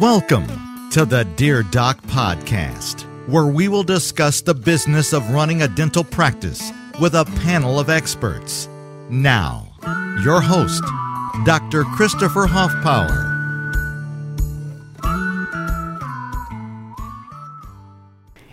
Welcome to the Dear Doc Podcast, where we will discuss the business of running a dental practice with a panel of experts. Now, your host, Dr. Christopher Hoffpower.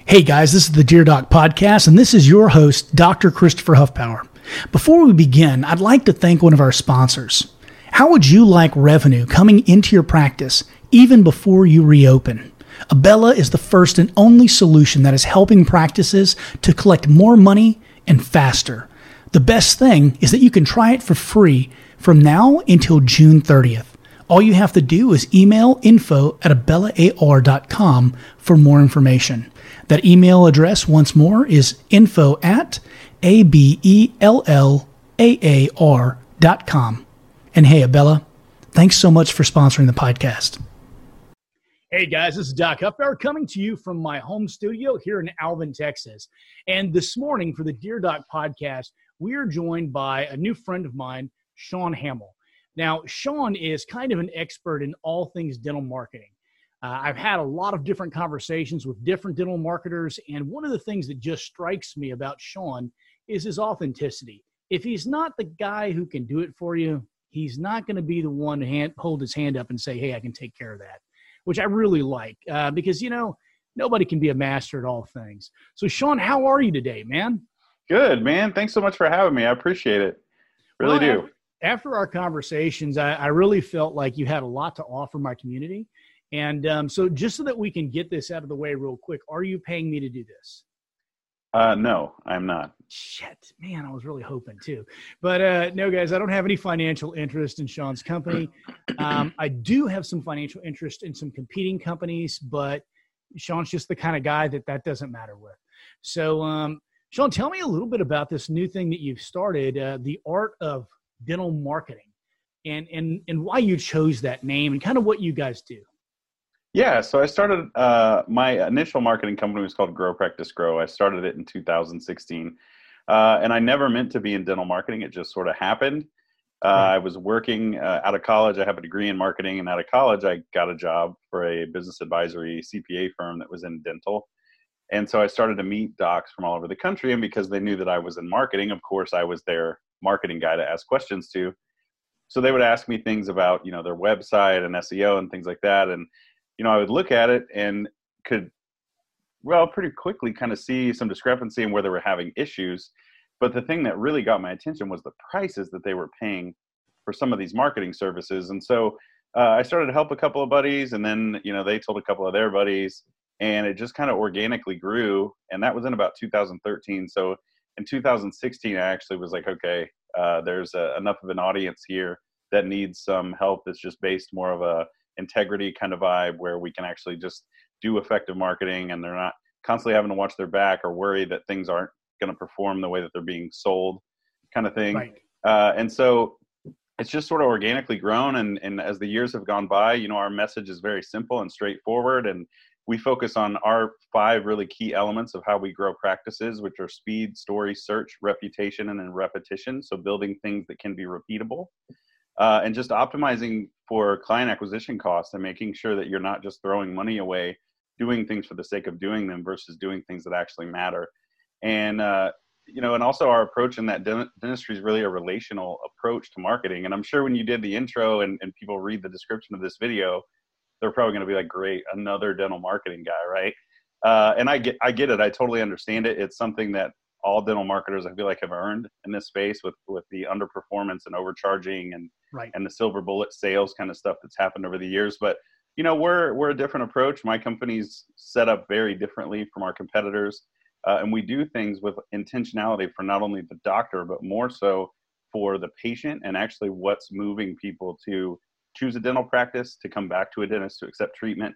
Hey guys, this is the Dear Doc Podcast, and this is your host, Dr. Christopher Huffpower. Before we begin, I'd like to thank one of our sponsors. How would you like revenue coming into your practice even before you reopen? Abella is the first and only solution that is helping practices to collect more money and faster. The best thing is that you can try it for free from now until June 30th. All you have to do is email info at abellaar.com for more information. That email address, once more, is info at A-B-E-L-L-A-A-R dot com. And hey, Abella, thanks so much for sponsoring the podcast. Hey guys, this is Doc Huffpower coming to you from my home studio here in Alvin, Texas. And this morning for the Dear Doc podcast, we are joined by a new friend of mine, Sean Hamel. Now, Sean is kind of an expert in all things dental marketing. Uh, I've had a lot of different conversations with different dental marketers, and one of the things that just strikes me about Sean is his authenticity. If he's not the guy who can do it for you, he's not going to be the one to hand, hold his hand up and say, "Hey, I can take care of that," which I really like uh, because you know nobody can be a master at all things. So, Sean, how are you today, man? Good, man. Thanks so much for having me. I appreciate it. Really well, do. After, after our conversations, I, I really felt like you had a lot to offer my community and um, so, just so that we can get this out of the way real quick, are you paying me to do this? Uh, no, I'm not. Shit, man, I was really hoping too. But uh, no, guys, I don't have any financial interest in Sean's company. Um, I do have some financial interest in some competing companies, but Sean's just the kind of guy that that doesn't matter with. So, um, Sean, tell me a little bit about this new thing that you've started, uh, the art of dental marketing, and and and why you chose that name, and kind of what you guys do. Yeah, so I started uh, my initial marketing company was called Grow Practice Grow. I started it in 2016, uh, and I never meant to be in dental marketing. It just sort of happened. Uh, I was working uh, out of college. I have a degree in marketing, and out of college, I got a job for a business advisory CPA firm that was in dental. And so I started to meet docs from all over the country, and because they knew that I was in marketing, of course, I was their marketing guy to ask questions to. So they would ask me things about, you know, their website and SEO and things like that, and you know, I would look at it and could, well, pretty quickly kind of see some discrepancy in where they were having issues. But the thing that really got my attention was the prices that they were paying for some of these marketing services. And so uh, I started to help a couple of buddies, and then you know they told a couple of their buddies, and it just kind of organically grew. And that was in about 2013. So in 2016, I actually was like, okay, uh, there's a, enough of an audience here that needs some help. That's just based more of a integrity kind of vibe where we can actually just do effective marketing and they're not constantly having to watch their back or worry that things aren't going to perform the way that they're being sold kind of thing. Right. uh, and so it's just sort of organically grown and, and as the years have gone by you know our message is very simple and straightforward and we focus on our five really key elements of how we grow practices which are speed story search reputation and then repetition. So building things that can be repeatable uh, and just optimizing for client acquisition costs and making sure that you're not just throwing money away doing things for the sake of doing them versus doing things that actually matter. And uh, you know and also our approach in that dentistry is really a relational approach to marketing. And i'm sure when you did the intro and, and people read the description of this video they're probably going to be like great another dental marketing guy right? Uh, and i get i get it. I totally understand it. It's something that all dental marketers I feel like have earned in this space with with the underperformance and overcharging and right. and the silver bullet sales kind of stuff that's happened over the years. But you know we're we're a different approach. My company's set up very differently from our competitors, uh, and we do things with intentionality for not only the doctor but more so for the patient and actually what's moving people to choose a dental practice to come back to a dentist to accept treatment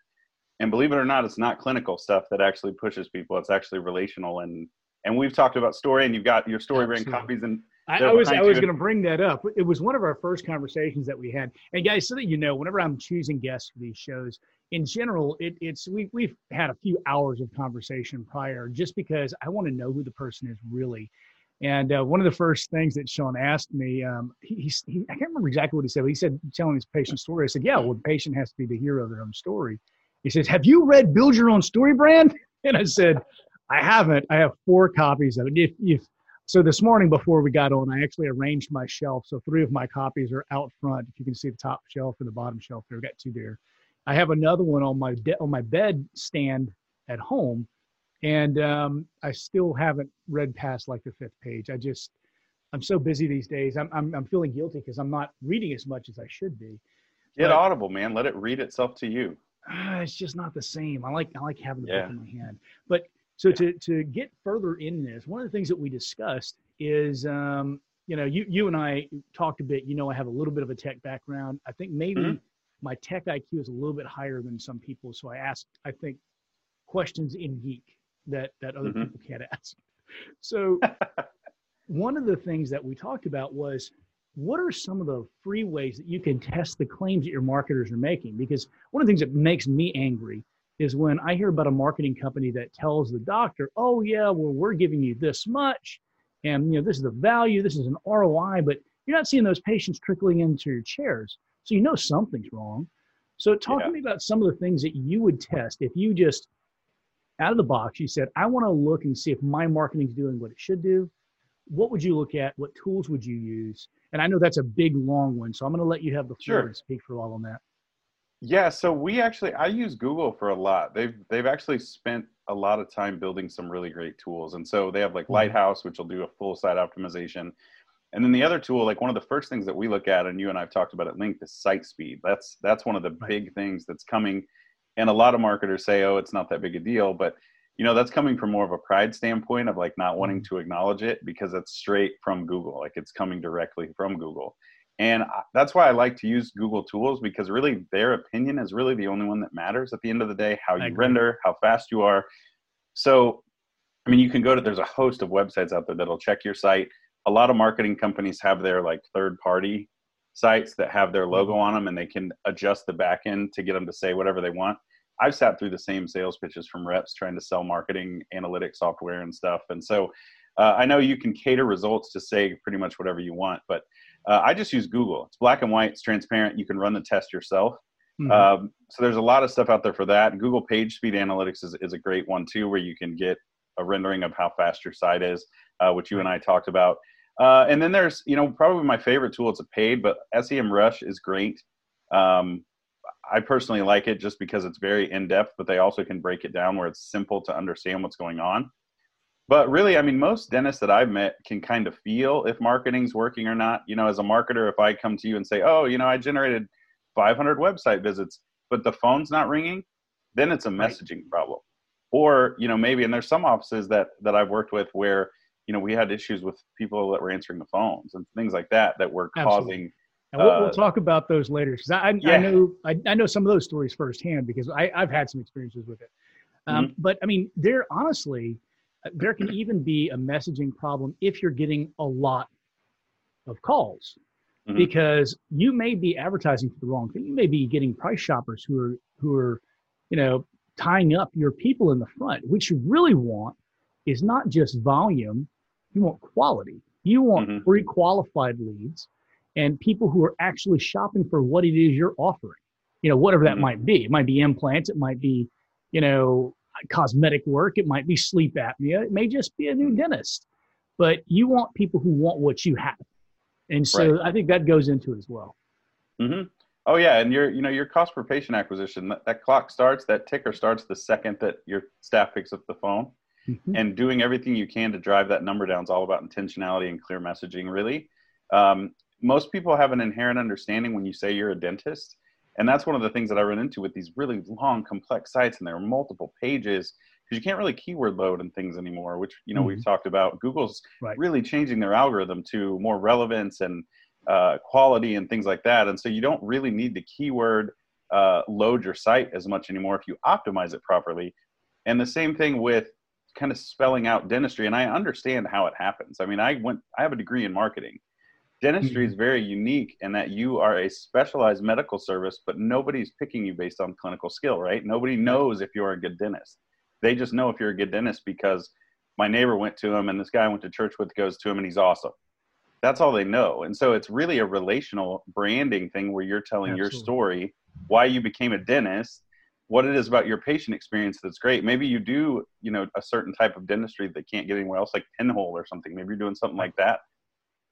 and believe it or not it's not clinical stuff that actually pushes people it's actually relational and and we've talked about story, and you've got your story brand copies and. I, I was I was going to bring that up. It was one of our first conversations that we had. And guys, so that you know, whenever I'm choosing guests for these shows, in general, it, it's we we've had a few hours of conversation prior, just because I want to know who the person is really. And uh, one of the first things that Sean asked me, um, he, he, I can't remember exactly what he said, but he said, telling his patient story, I said, yeah, well, the patient has to be the hero of their own story. He says, have you read Build Your Own Story Brand? And I said, I haven't. I have four copies of it. If, if so, this morning before we got on, I actually arranged my shelf. So three of my copies are out front. If you can see the top shelf and the bottom shelf, there, I've got two there. I have another one on my de- on my bed stand at home and um, I still haven't read past like the fifth page. I just I'm so busy these days. I'm I'm, I'm feeling guilty because I'm not reading as much as I should be. Get but, Audible, man. Let it read itself to you. Uh, it's just not the same. I like I like having the yeah. book in my hand. But so yeah. to to get further in this, one of the things that we discussed is um, you know you you and I talked a bit. You know, I have a little bit of a tech background. I think maybe. Mm-hmm. My tech IQ is a little bit higher than some people, so I asked, I think, questions in geek that that other mm-hmm. people can't ask. So one of the things that we talked about was what are some of the free ways that you can test the claims that your marketers are making? Because one of the things that makes me angry is when I hear about a marketing company that tells the doctor, "Oh yeah, well we're giving you this much, and you know this is the value, this is an ROI," but you're not seeing those patients trickling into your chairs, so you know something's wrong. So talk yeah. to me about some of the things that you would test if you just out of the box, you said, I want to look and see if my marketing is doing what it should do. What would you look at? What tools would you use? And I know that's a big, long one, so I'm going to let you have the floor sure. to speak for a while on that. Yeah, so we actually I use Google for a lot. They've they've actually spent a lot of time building some really great tools, and so they have like mm-hmm. Lighthouse, which will do a full site optimization. And then the other tool, like one of the first things that we look at, and you and I've talked about at length, is site speed. That's that's one of the right. big things that's coming and a lot of marketers say oh it's not that big a deal but you know that's coming from more of a pride standpoint of like not wanting mm-hmm. to acknowledge it because it's straight from google like it's coming directly from google and that's why i like to use google tools because really their opinion is really the only one that matters at the end of the day how you render how fast you are so i mean you can go to there's a host of websites out there that'll check your site a lot of marketing companies have their like third party sites that have their logo mm-hmm. on them and they can adjust the back end to get them to say whatever they want. I've sat through the same sales pitches from reps trying to sell marketing analytics software and stuff. And so uh, I know you can cater results to say pretty much whatever you want, but uh, I just use Google. It's black and white, it's transparent. You can run the test yourself. Mm-hmm. Um, so there's a lot of stuff out there for that. Google Page Speed Analytics is, is a great one too, where you can get a rendering of how fast your site is, uh, which you and I talked about. Uh, and then there's, you know, probably my favorite tool. It's a paid, but SEMrush is great. Um, I personally like it just because it's very in depth, but they also can break it down where it's simple to understand what's going on. But really, I mean, most dentists that I've met can kind of feel if marketing's working or not. You know, as a marketer, if I come to you and say, "Oh, you know, I generated 500 website visits, but the phone's not ringing," then it's a messaging right. problem. Or, you know, maybe and there's some offices that that I've worked with where you know we had issues with people that were answering the phones and things like that that were Absolutely. causing and we'll, uh, we'll, talk about those later because I, yeah. I, know I, I, know some of those stories firsthand because I, have had some experiences with it. Um, mm-hmm. But I mean, there honestly, there can even be a messaging problem if you're getting a lot of calls mm-hmm. because you may be advertising for the wrong thing. You may be getting price shoppers who are who are, you know, tying up your people in the front. What you really want is not just volume you want quality. You want mm-hmm. pre-qualified leads and people who are actually shopping for what it is you're offering. You know, whatever that mm-hmm. might be. It might be implants. It might be, you know, cosmetic work. It might be sleep apnea. It may just be a new dentist. But you want people who want what you have. And so right. I think that goes into it as well. Mm-hmm. Oh yeah, and your you know your cost per patient acquisition that, that clock starts that ticker starts the second that your staff picks up the phone mm-hmm. and doing everything you can to drive that number down is all about intentionality and clear messaging really um, most people have an inherent understanding when you say you're a dentist and that's one of the things that i run into with these really long complex sites and there are multiple pages because you can't really keyword load and things anymore which you know mm-hmm. we've talked about google's right. really changing their algorithm to more relevance and uh, quality and things like that and so you don't really need to keyword uh, load your site as much anymore if you optimize it properly and the same thing with kind of spelling out dentistry and i understand how it happens i mean i went i have a degree in marketing dentistry mm-hmm. is very unique in that you are a specialized medical service but nobody's picking you based on clinical skill right nobody knows if you're a good dentist they just know if you're a good dentist because my neighbor went to him and this guy I went to church with goes to him and he's awesome. That's all they know. And so it's really a relational branding thing where you're telling Absolutely. your story, why you became a dentist, what it is about your patient experience that's great. Maybe you do, you know, a certain type of dentistry that can't get anywhere else, like pinhole or something. Maybe you're doing something like that.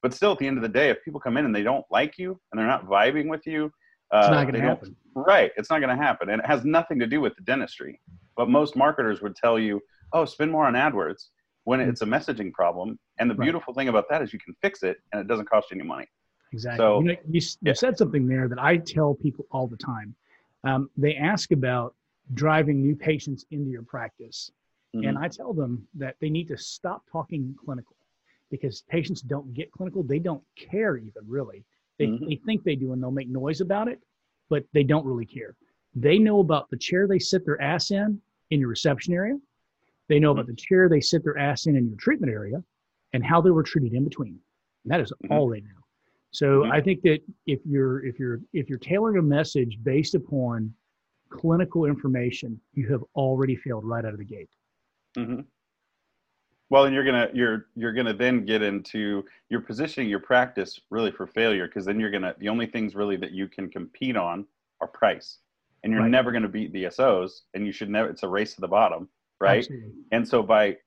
But still, at the end of the day, if people come in and they don't like you and they're not vibing with you, uh, it's not going to happen. Right, it's not going to happen, and it has nothing to do with the dentistry. But most marketers would tell you, "Oh, spend more on AdWords." When mm-hmm. it's a messaging problem, and the right. beautiful thing about that is you can fix it, and it doesn't cost you any money. Exactly. So, you, know, you, you yeah. said something there that I tell people all the time. Um, they ask about driving new patients into your practice, mm-hmm. and I tell them that they need to stop talking clinical because patients don't get clinical. They don't care even really. They, mm-hmm. they think they do and they'll make noise about it, but they don't really care. They know about the chair they sit their ass in in your reception area. They know mm-hmm. about the chair they sit their ass in in your treatment area and how they were treated in between. And that is mm-hmm. all they know. So mm-hmm. I think that if you're if you're if you're tailoring a message based upon clinical information, you have already failed right out of the gate. Well, and you're gonna you're you're gonna then get into you're positioning your practice really for failure because then you're gonna the only things really that you can compete on are price, and you're right. never gonna beat DSOs, and you should never. It's a race to the bottom, right? Absolutely. And so by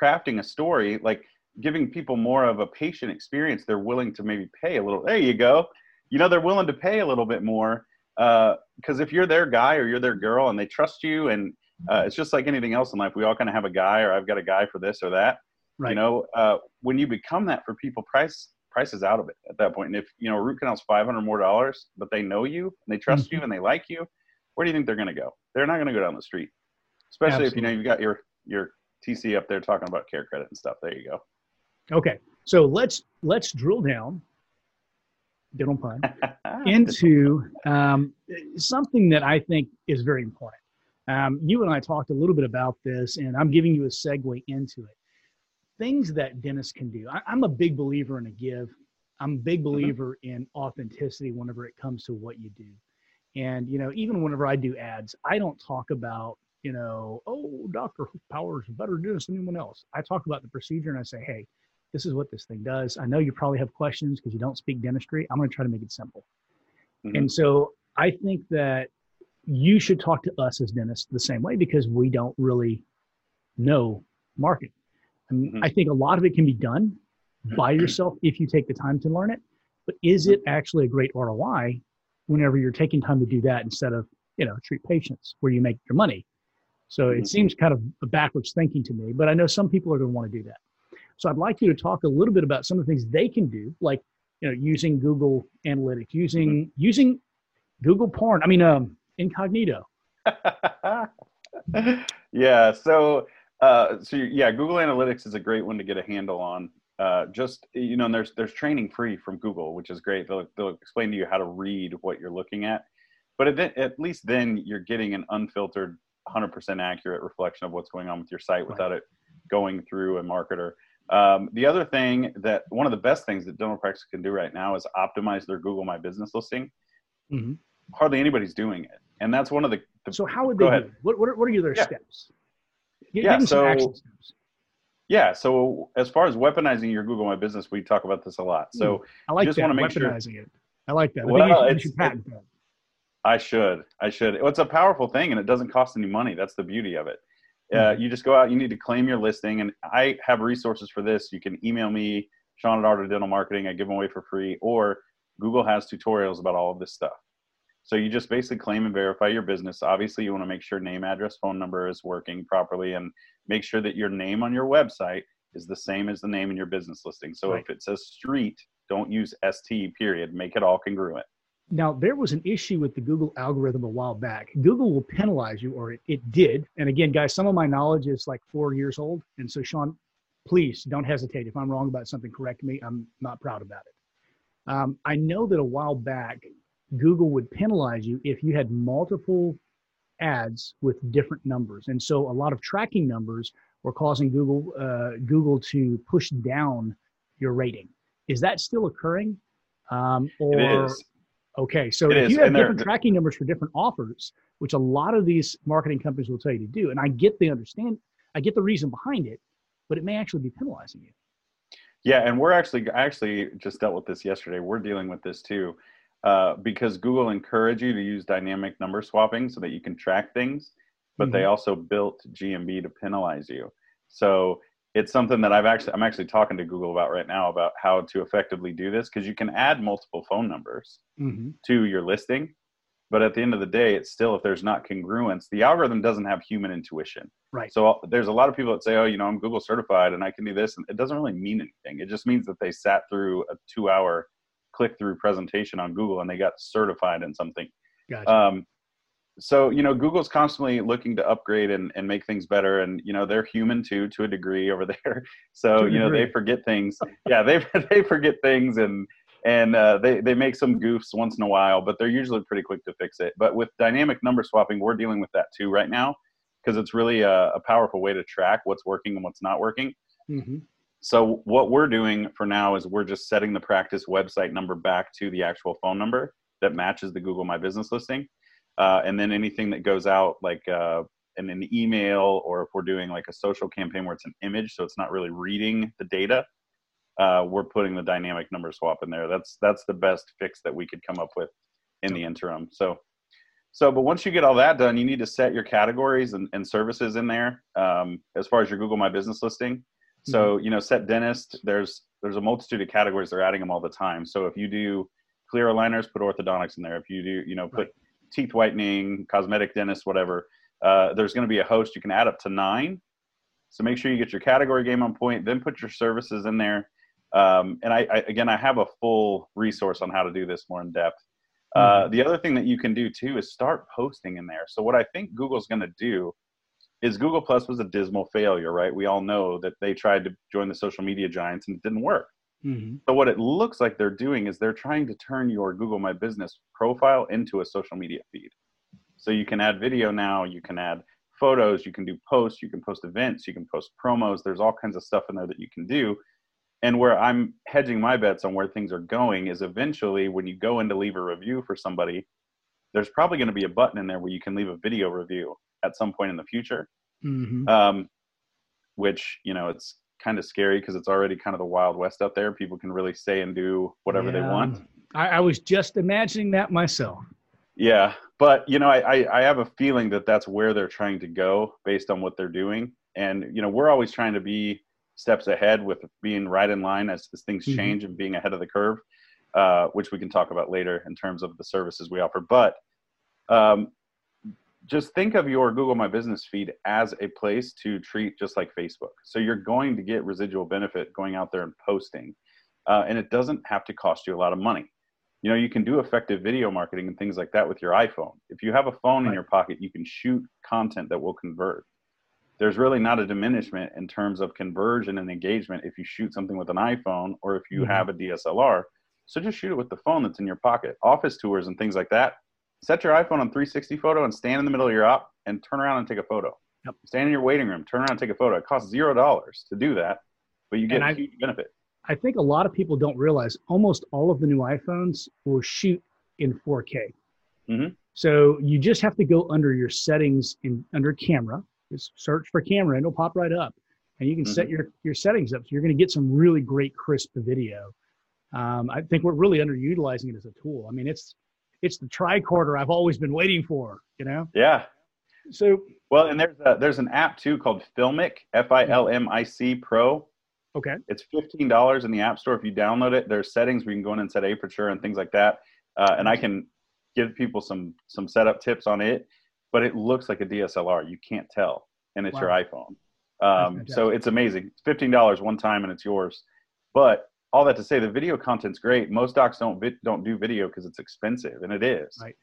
crafting a story like giving people more of a patient experience, they're willing to maybe pay a little. There you go. You know, they're willing to pay a little bit more because uh, if you're their guy or you're their girl and they trust you and uh, it's just like anything else in life. We all kind of have a guy, or I've got a guy for this or that. Right. You know, uh, when you become that for people, price price is out of it at that point. And if you know root canal's five hundred more dollars, but they know you and they trust mm-hmm. you and they like you, where do you think they're going to go? They're not going to go down the street, especially Absolutely. if you know you've got your your TC up there talking about care credit and stuff. There you go. Okay, so let's let's drill down. Don't pun into um, something that I think is very important. Um, you and I talked a little bit about this, and I'm giving you a segue into it. Things that dentists can do. I, am a big believer in a give. I'm a big mm-hmm. believer mm-hmm. in authenticity whenever it comes to what you do. And, you know, even whenever I do ads, I don't talk about, you know, oh, Dr. Powers is better dentist than anyone else. I talk about the procedure and I say, hey, this is what this thing does. I know you probably have questions because you don't speak dentistry. I'm going to try to make it simple. Mm-hmm. And so I think that you should talk to us as dentists the same way because we don't really know marketing. I, mean, mm-hmm. I think a lot of it can be done by yourself if you take the time to learn it. But is it actually a great ROI whenever you're taking time to do that instead of, you know, treat patients where you make your money? So mm-hmm. it seems kind of a backwards thinking to me, but I know some people are going to want to do that. So I'd like you to talk a little bit about some of the things they can do, like you know, using Google Analytics, using mm-hmm. using Google Porn. I mean, um, incognito. yeah. So, uh, so yeah, Google Analytics is a great one to get a handle on. Uh, just you know, there's there's training free from Google, which is great. They'll they'll explain to you how to read what you're looking at, but at, at least then you're getting an unfiltered, 100% accurate reflection of what's going on with your site right. without it going through a marketer. Um, the other thing that one of the best things that dental practice can do right now is optimize their Google My Business listing. Mm-hmm. Hardly anybody's doing it and that's one of the. the so how would they? Do what, what are, what are their yeah. steps? Give, yeah. so. Yeah. So as far as weaponizing your Google My Business, we talk about this a lot. So I like just want to make weaponizing sure, it. I like that. I well, it's, it, that. I should. I should. It's a powerful thing, and it doesn't cost any money. That's the beauty of it. Uh, mm-hmm. you just go out. You need to claim your listing, and I have resources for this. You can email me, Sean at Art of Dental Marketing. I give them away for free, or Google has tutorials about all of this stuff. So you just basically claim and verify your business. Obviously, you want to make sure name, address, phone number is working properly and make sure that your name on your website is the same as the name in your business listing. So right. if it says street, don't use ST period, make it all congruent. Now, there was an issue with the Google algorithm a while back. Google will penalize you, or it, it did. And again, guys, some of my knowledge is like four years old. And so, Sean, please don't hesitate. If I'm wrong about something, correct me. I'm not proud about it. Um, I know that a while back, Google would penalize you if you had multiple ads with different numbers. And so a lot of tracking numbers were causing Google uh, Google to push down your rating. Is that still occurring? Um, or okay, so it if is. you have and different tracking numbers for different offers, which a lot of these marketing companies will tell you to do, and I get the understand, I get the reason behind it. but it may actually be penalizing you. Yeah, and we're actually I actually just dealt with this yesterday. We're dealing with this too, uh, because Google encourage you to use dynamic number swapping so that you can track things, but mm-hmm. they also built GMB to penalize you. So it's something that I've actually I'm actually talking to Google about right now about how to effectively do this because you can add multiple phone numbers mm-hmm. to your listing, but at the end of the day, it's still if there's not congruence, the algorithm doesn't have human intuition. Right. So there's a lot of people that say, "Oh, you know, I'm Google certified and I can do this," and it doesn't really mean anything. It just means that they sat through a two-hour click-through presentation on Google and they got certified in something. Gotcha. Um, so you know, Google's constantly looking to upgrade and, and make things better, and you know, they're human too to a degree over there. So you know, they forget things. yeah, they they forget things and and uh, they they make some goofs once in a while, but they're usually pretty quick to fix it. But with dynamic number swapping, we're dealing with that too right now because it's really a, a, powerful way to track what's working and what's not working. Mm-hmm. So what we're doing for now is we're just setting the practice website number back to the actual phone number that matches the Google My Business listing, uh, and then anything that goes out like uh, in an email or if we're doing like a social campaign where it's an image, so it's not really reading the data uh, we're putting the dynamic number swap in there. That's that's the best fix that we could come up with in the interim. So, so but once you get all that done, you need to set your categories and, and services in there um, as far as your Google My Business listing. So mm-hmm. you know, set dentist. There's there's a multitude of categories. They're adding them all the time. So if you do clear aligners, put orthodontics in there. If you do, you know, put right. teeth whitening, cosmetic dentist, whatever. Uh, there's going to be a host. You can add up to nine. So make sure you get your category game on point. Then put your services in there um, and I, I, again, I have a full resource on how to do this more in depth. Uh, mm-hmm. the other thing that you can do too is start posting in there. So what I think Google's going to do is Google Plus was a dismal failure, right? We all know that they tried to join the social media giants and it didn't work. Mm-hmm. So what it looks like they're doing is they're trying to turn your Google My Business profile into a social media feed. So you can add video now, you can add photos, you can do posts, you can post events, you can post promos. There's all kinds of stuff in there that you can do and where I'm hedging my bets on where things are going is eventually when you go in to leave a review for somebody, there's probably going to be a button in there where you can leave a video review at some point in the future. Mm-hmm. Um, which you know it's kind of scary because it's already kind of the wild west out there. People can really say and do whatever yeah. they want. I, I, was just imagining that myself. Yeah, but you know, I, I I have a feeling that that's where they're trying to go based on what they're doing, and you know, we're always trying to be steps ahead with being right in line as, as things mm-hmm. change and being ahead of the curve, uh, which we can talk about later in terms of the services we offer. But um, just think of your Google My Business feed as a place to treat just like Facebook. So you're going to get residual benefit going out there and posting, uh, and it doesn't have to cost you a lot of money. You know, you can do effective video marketing and things like that with your iPhone. If you have a phone right. in your pocket, you can shoot content that will convert there's really not a diminishment in terms of conversion and engagement if you shoot something with an iPhone or if you mm-hmm. have a DSLR. So just shoot it with the phone that's in your pocket. Office tours and things like that. Set your iPhone on 360 photo and stand in the middle of your op and turn around and take a photo. Yep. Stand in your waiting room, turn around and take a photo. It costs zero dollars to do that, but you get a huge benefit. I think a lot of people don't realize almost all of the new iPhones will shoot in 4K. Mm-hmm. So you just have to go under your settings in under camera just search for camera and it'll pop right up. And you can mm-hmm. set your, your settings up. So you're going to get some really great crisp video. Um, I think we're really underutilizing it as a tool. I mean, it's it's the tricorder I've always been waiting for. You know. Yeah. So. Well, and there's a, there's an app too called Filmic F I L M I C Pro. Okay. It's fifteen dollars in the App Store if you download it. There's settings where you can go in and set aperture and things like that. Uh, and I can give people some some setup tips on it but it looks like a DSLR. You can't tell, and it's wow. your iPhone. Um, so it's amazing. It's fifteen dollars one time, and it's yours. But all that to say, the video content's great. Most docs don't vi- don't do video because it's expensive, and it is. Right.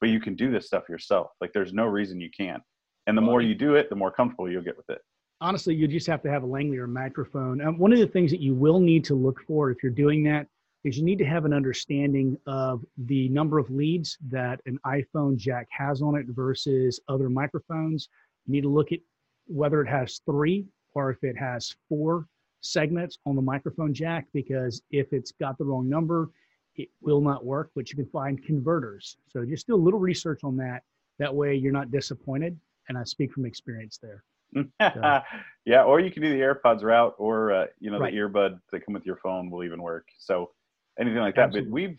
But you can do this stuff yourself. Like there's no reason you can't. And the well, more you do it, the more comfortable you'll get with it. Honestly, you just have to have a lavalier microphone. Um, one of the things that you will need to look for if you're doing that is you need to have an understanding of the number of leads that an iPhone jack has on it versus other microphones. You need to look at whether it has three or if it has four segments on the microphone jack because if it's got the wrong number, it will not work, but you can find converters. So just do a little research on that. That way you're not disappointed. And I speak from experience there. yeah, or you can do the AirPods route, or uh, you know Right. the earbuds that come with your phone will even work. So anything like that. Absolutely. But we've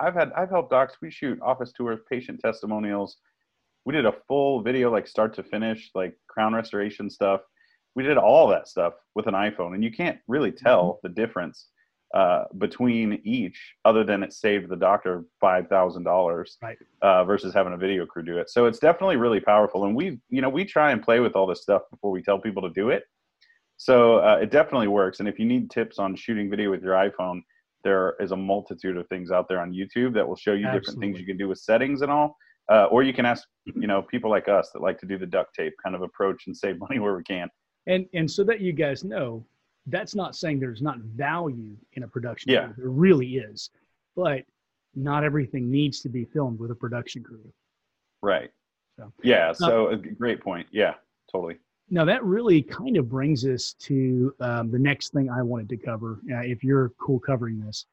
I've had I've helped docs. We shoot office tours, patient testimonials. We did a full video like start to finish, like crown restoration stuff. We did all that stuff with an iPhone, and you can't really tell the difference uh, between each, other than it saved the doctor five thousand dollars Right. uh, versus having a video crew do it. So it's definitely really powerful. And we, you know, we try and play with all this stuff before we tell people to do it. So uh, it definitely works. And if you need tips on shooting video with your iPhone, there is a multitude of things out there on YouTube that will show you different things you can do with settings and all. Uh, or you can ask, you know, people like us that like to do the duct tape kind of approach and save money where we can. And and so that you guys know, that's not saying there's not value in a production Yeah. crew. There really is. But not everything needs to be filmed with a production crew. Right. So- Yeah. So g- great point. Yeah. Totally. Now that really kind of brings us to um, the next thing I wanted to cover. Uh, if you're cool covering this,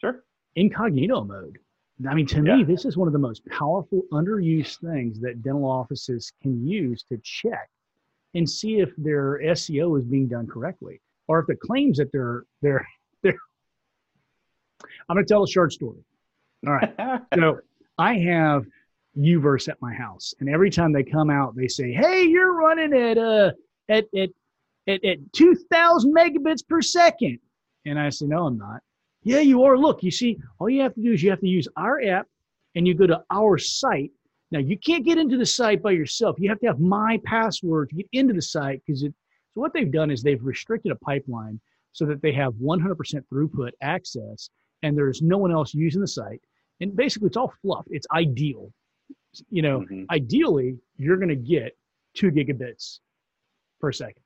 Sure. incognito mode. I mean, to Yeah. me, this is one of the most powerful, underused things that dental offices can use to check and see if their SEO is being done correctly, or if the claims that they're they're they're. I'm going to tell a short story. All right. So I have U-verse at my house, and every time they come out, they say, "Hey, you're running at uh at at at, at 2,000 megabits per second. And I say, "No, I'm not." Yeah, you are. Look, you see, all you have to do is you have to use our app, and you go to our site. Now you can't get into the site by yourself. You have to have my password to get into the site because it. So what they've done is they've restricted a pipeline so that they have 100% throughput access, and there's no one else using the site. And basically, it's all fluff. It's ideal. You know, Mhm. ideally, you're going to get two gigabits per second.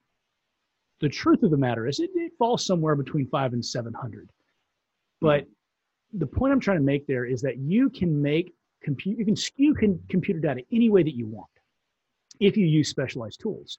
The truth of the matter is, it, it falls somewhere between five and 700. But the point I'm trying to make there is that you can make compute, you can skew con- computer data any way that you want if you use specialized tools.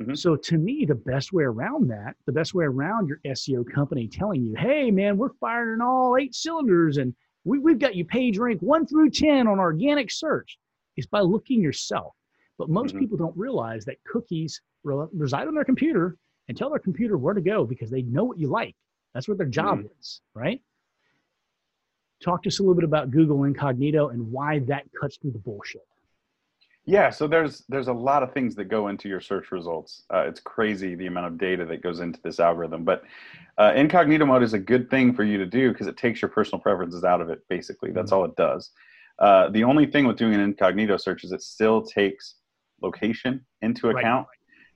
Mhm. So to me, the best way around that, the best way around your SEO company telling you, hey man, we're firing all eight cylinders and we, we've got you page rank one through 10 on organic search is by looking yourself. But most Mhm. people don't realize that cookies re- reside on their computer and tell their computer where to go because they know what you like. That's what their job is, right? Talk to us a little bit about Google Incognito and why that cuts through the bullshit. Yeah, so there's there's a lot of things that go into your search results. Uh, it's crazy the amount of data that goes into this algorithm. But uh, incognito mode is a good thing for you to do because it takes your personal preferences out of it. Basically, that's all it does. Uh, the only thing with doing an incognito search is it still takes location into Right. account.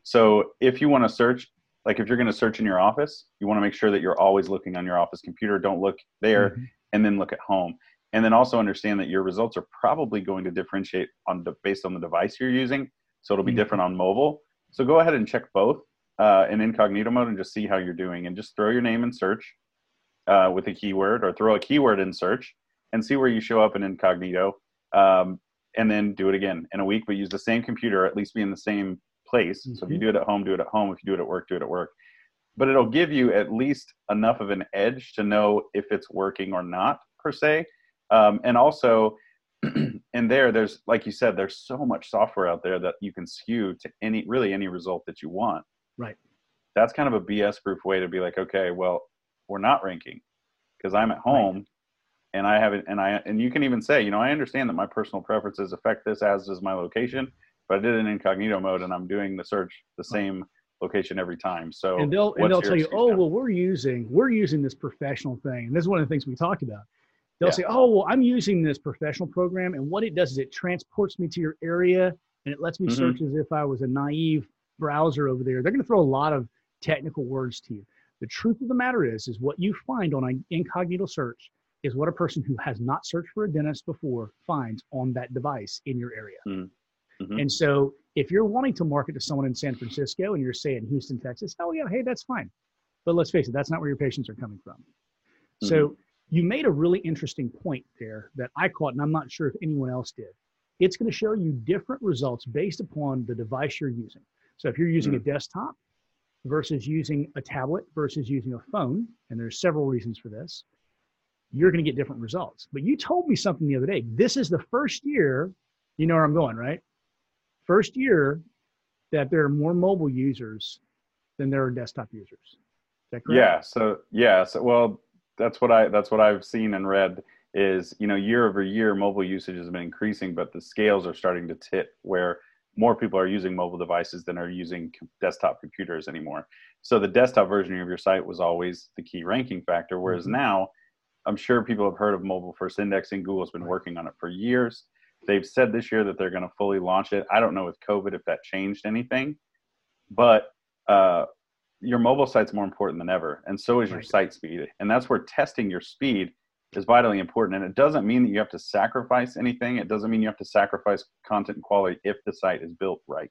So if you want to search, like if you're going to search in your office, you want to make sure that you're always looking on your office computer. Don't look there Mhm. And then look at home. And then also understand that your results are probably going to differentiate on the, based on the device you're using. So it'll be Mhm. different on mobile. So go ahead and check both uh, in incognito mode and just see how you're doing and just throw your name in search uh, with a keyword or throw a keyword in search and see where you show up in incognito um, and then do it again in a week but use the same computer at least be in the same place. So if you Mhm. do it at home do it at home. If you do it at work do it at work but it'll give you at least enough of an edge to know if it's working or not per se. Um, and also in there there's like you said there's so much software out there that you can skew to any really any result that you want. Right. that's kind of a bs proof way to be like okay well we're not ranking because i'm at home and i haven't and i and you can even say you know i understand that my personal preferences affect this as does my location but i did it in incognito mode and i'm doing the search the same location every time so and they'll and they'll tell you, oh now? well, we're using we're using this professional thing. And this is one of the things we talked about. They'll Yeah. say, oh well, I'm using this professional program, and what it does is it transports me to your area and it lets me Mhm. search as if I was a naive browser over there. They're going to throw a lot of technical words to you. The truth of the matter is, is what you find on an incognito search is what a person who has not searched for a dentist before finds on that device in your area. Mhm. And so if you're wanting to market to someone in San Francisco and you're saying Houston, Texas, oh yeah, hey, that's fine. But let's face it, that's not where your patients are coming from. So mm-hmm. you made a really interesting point there that I caught, and I'm not sure if anyone else did. It's going to show you different results based upon the device you're using. So if you're using a mm-hmm. desktop versus using a tablet versus using a phone, and there's several reasons for this, you're going to get different results. But you told me something the other day. This is the first year, you know where I'm going, right? First year that there are more mobile users than there are desktop users. Is that correct? Yeah. So yeah. So well, that's what I that's what I've seen and read is you know year over year mobile usage has been increasing, but the scales are starting to tip where more people are using mobile devices than are using desktop computers anymore. So the desktop version of your site was always the key ranking factor, whereas mm-hmm. now I'm sure people have heard of mobile first indexing. Google's been working on it for years. They've said this year that they're going to fully launch it. I don't know with COVID if that changed anything, but uh, your mobile site's more important than ever, and so is your site speed. And that's where testing your speed is vitally important. And it doesn't mean that you have to sacrifice anything. It doesn't mean you have to sacrifice content quality if the site is built right.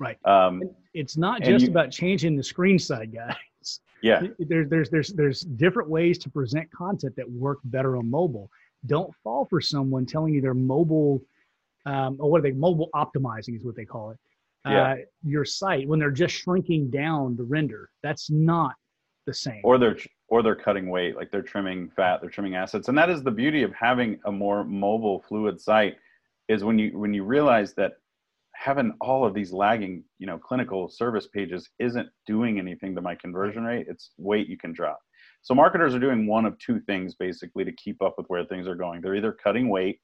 Right. Um, it's not just you, about changing the screen side, guys. Yeah. There's there's there's there's different ways to present content that work better on mobile. Don't fall for someone telling you they're mobile, um, or what are they? Mobile optimizing is what they call it. Yeah. Uh, your site when they're just shrinking down the render. That's not the same. Or they're or they're cutting weight, like they're trimming fat, they're trimming assets, and that is the beauty of having a more mobile, fluid site. Is when you when you realize that having all of these lagging, you know, clinical service pages isn't doing anything to my conversion rate. It's weight you can drop. So marketers are doing one of two things basically to keep up with where things are going. They're either cutting weight,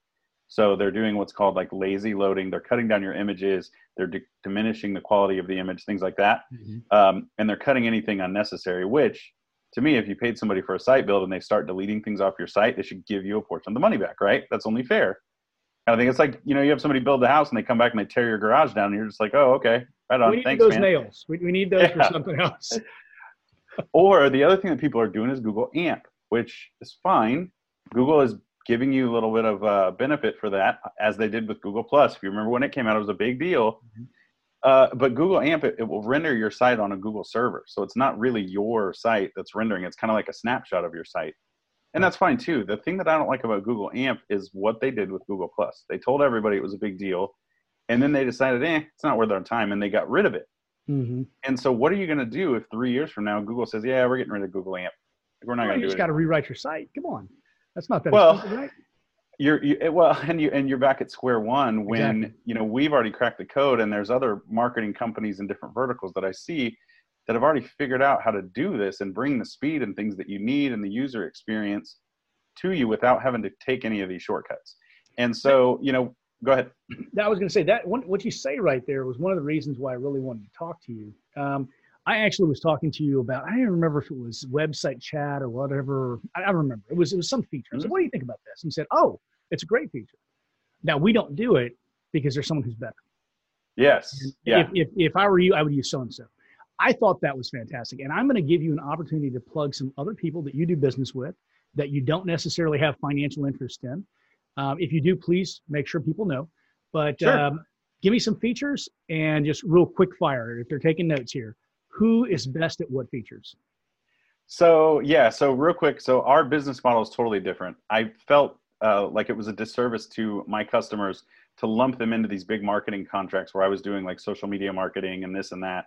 so they're doing what's called like lazy loading. They're cutting down your images. They're d- diminishing the quality of the image, things like that, mm-hmm. um, and they're cutting anything unnecessary. Which, to me, if you paid somebody for a site build and they start deleting things off your site, they should give you a portion of the money back, right? That's only fair. I think it's like you know you have somebody build the house and they come back and they tear your garage down and you're just like oh okay right on we need thanks those man. nails we, we need those yeah. for something else or the other thing that people are doing is Google AMP which is fine Google is giving you a little bit of uh, benefit for that as they did with Google Plus if you remember when it came out it was a big deal mm-hmm. uh, but Google AMP it, it will render your site on a Google server so it's not really your site that's rendering it's kind of like a snapshot of your site and that's fine too. The thing that I don't like about Google AMP is what they did with Google Plus. They told everybody it was a big deal, and then they decided, eh, it's not worth our time, and they got rid of it. Mm-hmm. And so, what are you going to do if three years from now Google says, "Yeah, we're getting rid of Google AMP. We're not well, going to do it." You just got to rewrite your site. Come on, that's not that well. right? You're you, well, and you and you're back at square one when exactly. you know we've already cracked the code, and there's other marketing companies in different verticals that I see that have already figured out how to do this and bring the speed and things that you need and the user experience to you without having to take any of these shortcuts. And so, you know, go ahead. I was going to say that one, what you say right there was one of the reasons why I really wanted to talk to you. Um, I actually was talking to you about, I don't remember if it was website chat or whatever. I don't remember. It was, it was some feature. I said, mm-hmm. what do you think about this? And he said, oh, it's a great feature. Now we don't do it because there's someone who's better. Yes. yeah. If, if, if I were you, I would use so-and-so. I thought that was fantastic. And I'm going to give you an opportunity to plug some other people that you do business with that you don't necessarily have financial interest in. Um, if you do, please make sure people know. But sure. um, give me some features and just real quick fire if they're taking notes here. Who is best at what features? So yeah, so real quick, so our business model is totally different. I felt uh, like it was a disservice to my customers to lump them into these big marketing contracts where I was doing like social media marketing and this and that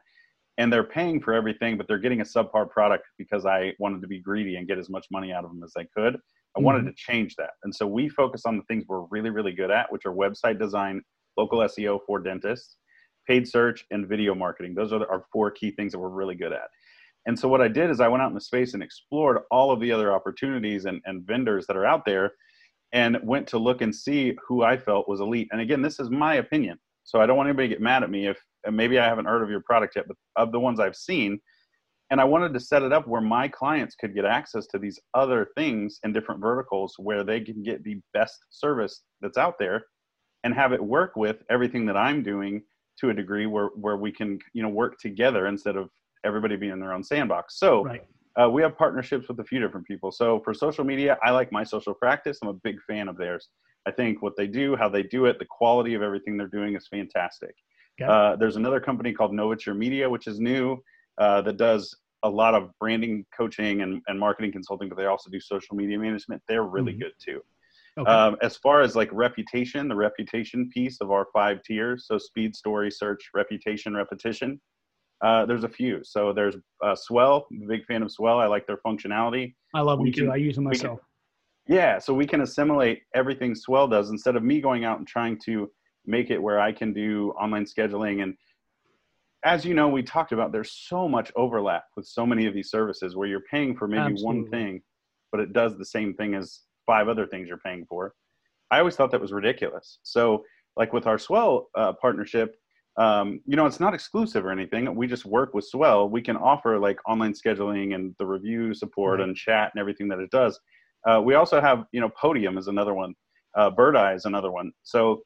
and they're paying for everything, but they're getting a subpar product because I wanted to be greedy and get as much money out of them as I could. I mm-hmm. wanted to change that. And so we focus on the things we're really, really good at, which are website design, local SEO for dentists, paid search, and video marketing. Those are our four key things that we're really good at. And so what I did is I went out in the space and explored all of the other opportunities and, and vendors that are out there and went to look and see who I felt was elite. And again, this is my opinion. So I don't want anybody to get mad at me if maybe I haven't heard of your product yet, but of the ones I've seen, and I wanted to set it up where my clients could get access to these other things in different verticals where they can get the best service that's out there and have it work with everything that I'm doing to a degree where where we can you know work together instead of everybody being in their own sandbox. So right. uh, we have partnerships with a few different people. So for social media, I like my social practice. I'm a big fan of theirs. I think what they do, how they do it, the quality of everything they're doing is fantastic. Uh, there's another company called Novature Media, which is new, uh, that does a lot of branding coaching and, and marketing consulting, but they also do social media management. They're really mm-hmm. good too. Okay. Um, as far as like reputation, the reputation piece of our five tiers, so speed, story, search, reputation, repetition. Uh, there's a few. So there's uh, Swell. I'm a big fan of Swell. I like their functionality. I love them too. I use them myself. Can, yeah, so we can assimilate everything Swell does instead of me going out and trying to make it where I can do online scheduling and as you know, we talked about there's so much overlap with so many of these services where you're paying for maybe Absolutely. one thing, but it does the same thing as five other things you're paying for. I always thought that was ridiculous. So, like with our Swell uh, partnership, um, you know, it's not exclusive or anything. We just work with Swell. We can offer like online scheduling and the review support mm-hmm. and chat and everything that it does. Uh, we also have, you know, Podium is another one. Uh, Birdeye is another one. So,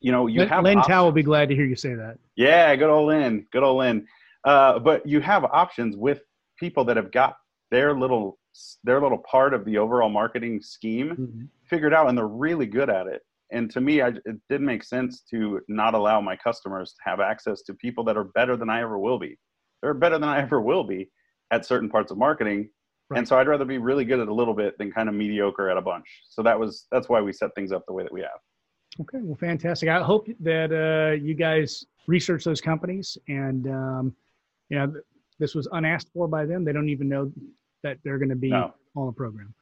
you know, you have Lynn options. Tao will be glad to hear you say that. Yeah, good old Lynn, good old Lynn. Uh, but you have options with people that have got their little their little part of the overall marketing scheme mm-hmm. figured out, and they're really good at it and to me I, it didn't make sense to not allow my customers to have access to people that are better than i ever will be they're better than i ever will be at certain parts of marketing right. and so i'd rather be really good at a little bit than kind of mediocre at a bunch so that was that's why we set things up the way that we have okay well fantastic i hope that uh, you guys research those companies and um, you know this was unasked for by them they don't even know that they're going to be no. on the program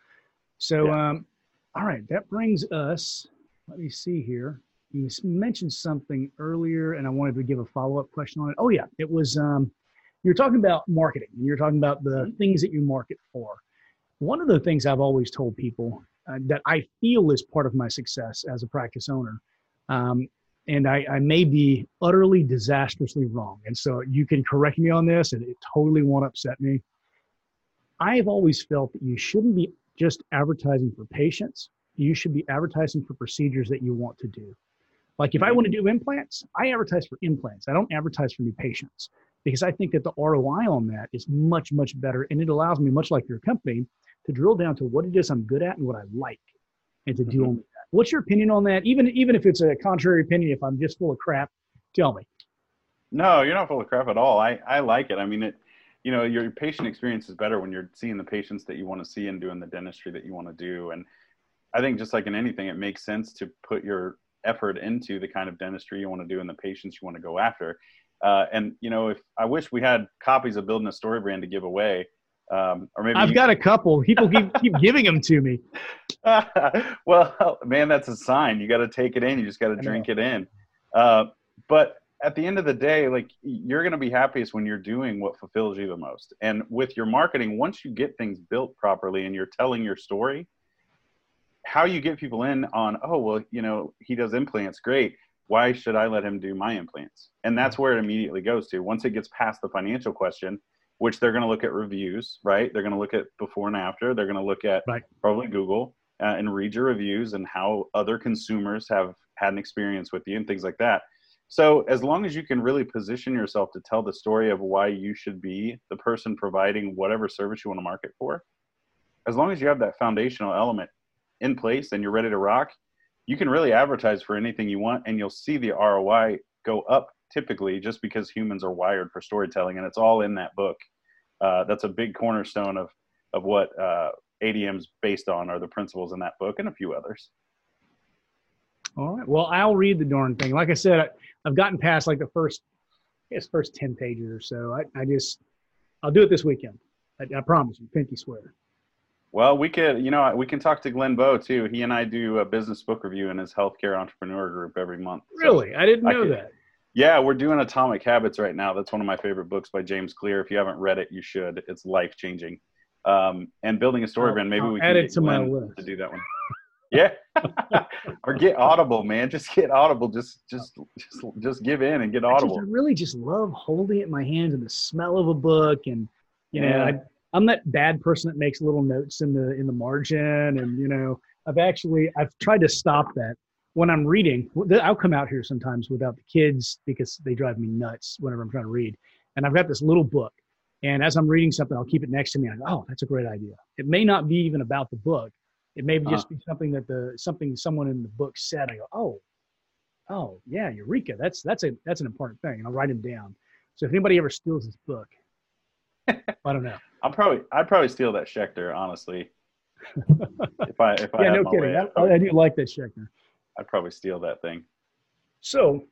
so yeah. um, all right that brings us let me see here. You mentioned something earlier, and I wanted to give a follow up question on it. Oh, yeah. It was, um, you were talking about marketing. And You were talking about the mm-hmm. things that you market for. One of the things I've always told people uh, that I feel is part of my success as a practice owner, um, and I, I, may be utterly disastrously wrong. And so you can correct me on this, and it totally won't upset me. I've always felt that you shouldn't be just advertising for patients you should be advertising for procedures that you want to do. Like if I want to do implants, I advertise for implants. I don't advertise for new patients because I think that the ROI on that is much, much better. And it allows me, much like your company, to drill down to what it is I'm good at and what I like and to do mm-hmm. only that. What's your opinion on that? Even, even if it's a contrary opinion, if I'm just full of crap, tell me. No, you're not full of crap at all. I, I like it. I mean, it, you know, your patient experience is better when you're seeing the patients that you want to see and doing the dentistry that you want to do. And, I think just like in anything, it makes sense to put your effort into the kind of dentistry you want to do and the patients you want to go after. Uh, and you know, if I wish we had copies of building a story brand to give away, um, or maybe I've got a couple. People keep keep giving them to me. well, man, that's a sign. You got to take it in. You just got to drink it in. Uh, but at the end of the day, like you're going to be happiest when you're doing what fulfills you the most. And with your marketing, once you get things built properly and you're telling your story, how you get people in on oh well you know he does implants great. Why should i let him do my implants? And that's where it immediately goes to. Once it gets past the financial question which they're going to look at reviews right? They're going to look at before and after. They're going to look at right. probably google uh, and read your reviews and how other consumers have had an experience with you and things like that. So as long as you can really position yourself to tell the story of why you should be the person providing whatever service you want to market for as long as you have that foundational element in place and you're ready to rock, you can really advertise for anything you want and you'll see the ROI go up typically just because humans are wired for storytelling and it's all in that book. Uh, that's a big cornerstone of, of what uh, ADM's based on are the principles in that book and a few others. All right. Well, I'll read the darn thing. Like I said, I, have gotten past like the first, I guess, first 10 pages or so. I, I just, I'll do it this weekend. I, I promise you, pinky swear. Well, we could, you know, we can talk to Glenn Bowe too. He and I do a business book review in his healthcare entrepreneur group every month. Really? So I didn't know I could, that. Yeah, we're doing Atomic Habits right now. That's one of my favorite books by James Clear. If you haven't read it, you should. It's life changing. Um, and building a story brand. Maybe I'll we can add it to Glenn my list to do that one. yeah, or get Audible, man. Just get Audible. Just, just, just, just give in and get Audible. I, just, I really just love holding it in my hands and the smell of a book, and you know, I I'm that bad person that makes little notes in the in the margin, and you know, I've actually I've tried to stop that when I'm reading. I'll come out here sometimes without the kids because they drive me nuts whenever I'm trying to read. And I've got this little book, and as I'm reading something, I'll keep it next to me. I go, oh, that's a great idea. It may not be even about the book. It may uh-huh. just be something that the something someone in the book said. I go, oh, oh yeah, eureka. That's that's a that's an important thing. And I'll write it down. So if anybody ever steals this book, I don't know. I'll probably I'd probably steal that Schecter, honestly. if I if I yeah, no kidding. Way, I, I, do like that Schecter. I'd probably steal that thing. So,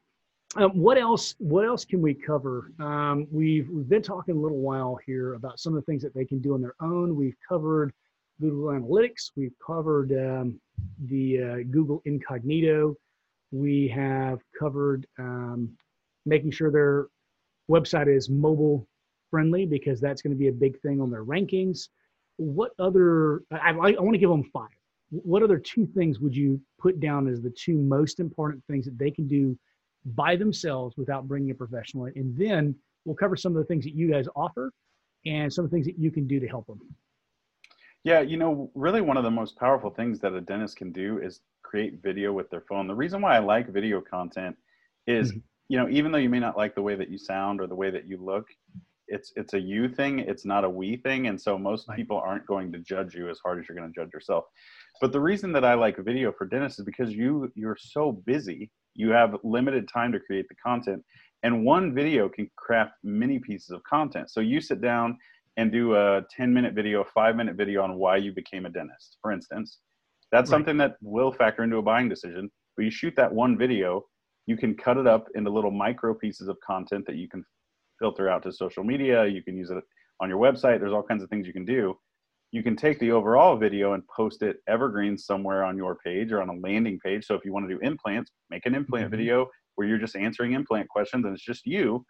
um, what else? What else can we cover? Um, we've we've been talking a little while here about some of the things that they can do on their own. We've covered Google Analytics. We've covered um, the uh, Google Incognito. We have covered um, making sure they're website is mobile friendly because that's going to be a big thing on their rankings. What other, I, I, want to give them five. What other two things would you put down as the two most important things that they can do by themselves without bringing a professional in? And then we'll cover some of the things that you guys offer and some of the things that you can do to help them. Yeah, you know, really one of the most powerful things that a dentist can do is create video with their phone. The reason why I like video content is, mm-hmm. you know, even though you may not like the way that you sound or the way that you look, it's it's a you thing, it's not a we thing, and so most people aren't going to judge you as hard as you're going to judge yourself. But the reason that I like video for dentists is because you you're so busy, you have limited time to create the content, and one video can craft many pieces of content. So you sit down and do a 10 minute video, a five minute video on why you became a dentist, for instance. That's right. something that will factor into a buying decision. But you shoot that one video, you can cut it up into little micro pieces of content that you can filter out to social media. You can use it on your website. There's all kinds of things you can do. You can take the overall video and post it evergreen somewhere on your page or on a landing page. So if you want to do implants, make an implant mm-hmm. video where you're just answering implant questions and it's just you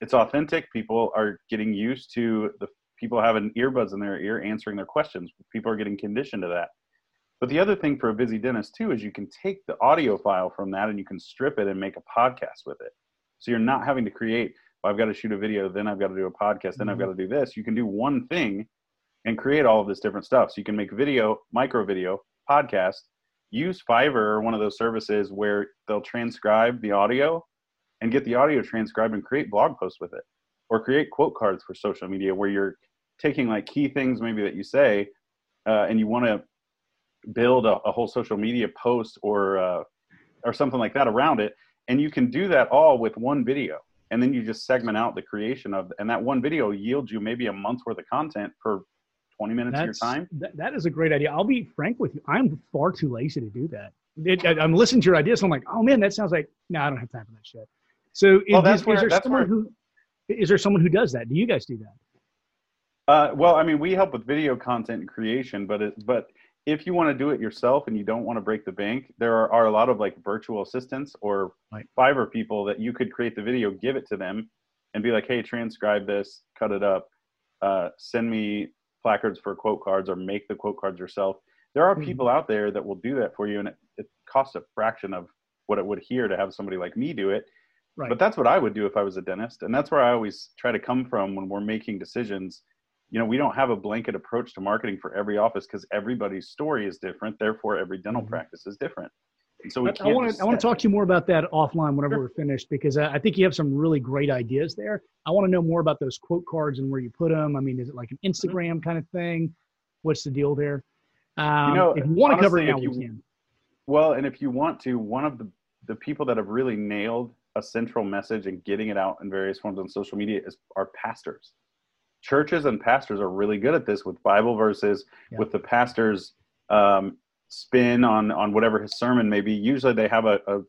it's authentic. People are getting used to the people having earbuds in their ear answering their questions. People are getting conditioned to that. But the other thing for a busy dentist too is you can take the audio file from that and you can strip it and make a podcast with it. So you're not having to create, well, I've got to shoot a video, then I've got to do a podcast, then mm-hmm. I've got to do this. You can do one thing and create all of this different stuff. So you can make video, micro video, podcast, use Fiverr or one of those services where they'll transcribe the audio and get the audio transcribed and create blog posts with it or create quote cards for social media where you're taking like key things maybe that you say uh, and you want to build a, a, whole social media post or uh, or something like that around it and you can do that all with one video and then you just segment out the creation of and that one video yields you maybe a month's worth of content for 20 minutes That's, of your time that, that is a great idea i'll be frank with you i'm far too lazy to do that it, I, am listening to your ideas so i'm like oh man that sounds like no i don't have time for that shit so well, is, that's where, is there someone where, who is there someone who does that? Do you guys do that? Uh, well, I mean, we help with video content creation, but it, but if you want to do it yourself and you don't want to break the bank, there are, are a lot of like virtual assistants or right. Fiverr people that you could create the video, give it to them, and be like, hey, transcribe this, cut it up, uh, send me placards for quote cards, or make the quote cards yourself. There are mm-hmm. people out there that will do that for you, and it, it costs a fraction of what it would here to have somebody like me do it Right. But that's what I would do if I was a dentist. And that's where I always try to come from when we're making decisions. You know, we don't have a blanket approach to marketing for every office because everybody's story is different. Therefore, every dental mm-hmm. practice is different. And so we I want to I want to talk to you more about that offline whenever sure. we're finished because I think you have some really great ideas there. I want to know more about those quote cards and where you put them. I mean, is it like an mm-hmm. Instagram mm-hmm. kind of thing? What's the deal there? Um, you know, if you want to cover it now, you, we can. Well, and if you want to, one of the the people that have really nailed a central message and getting it out in various forms on social media is our pastors. Churches and pastors are really good at this with Bible verses, yeah. with the pastor's um, spin on on whatever his sermon may be. Usually, they have a, a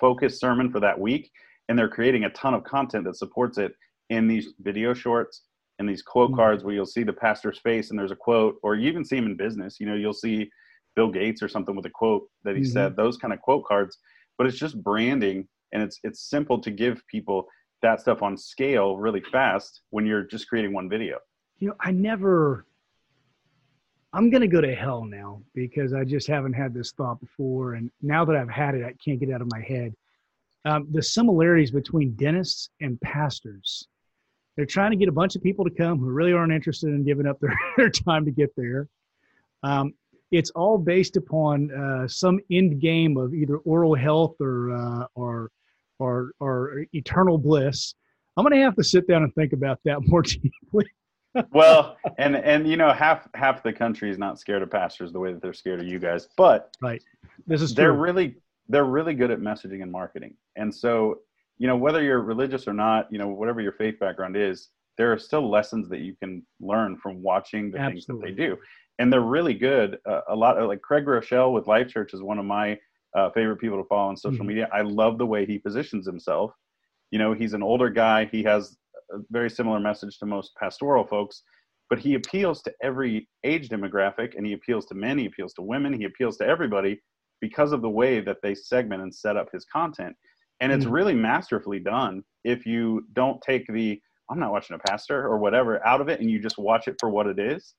focused sermon for that week, and they're creating a ton of content that supports it in these video shorts and these quote mm-hmm. cards where you'll see the pastor's face and there's a quote, or you even see him in business. You know, you'll see Bill Gates or something with a quote that he mm-hmm. said. Those kind of quote cards, but it's just branding and it's it's simple to give people that stuff on scale really fast when you're just creating one video. You know i never i'm going to go to hell now because i just haven't had this thought before. And now that i've had it i can't get out of my head. Um, the similarities between dentists and pastors. They're trying to get a bunch of people to come who really aren't interested in giving up their, their time to get there. Um, it's all based upon uh, some end game of either oral health or uh, or or or eternal bliss. I'm going to have to sit down and think about that more deeply. well, and and you know half half the country is not scared of pastors the way that they're scared of you guys, but right, this is they're true. really they're really good at messaging and marketing, and so you know whether you're religious or not, you know whatever your faith background is, there are still lessons that you can learn from watching the Absolutely. things that they do, and they're really good. Uh, a lot of like Craig Groeschel with Life Church is one of my uh, favorite people to follow on social mm-hmm. media. I love the way he positions himself. You know, he's an older guy. He has a very similar message to most pastoral folks, but he appeals to every age demographic and he appeals to men, he appeals to women, he appeals to everybody because of the way that they segment and set up his content. and it's Mm. really masterfully done if you don't take the i'm not watching a pastor or whatever out of it and you just watch it for what it is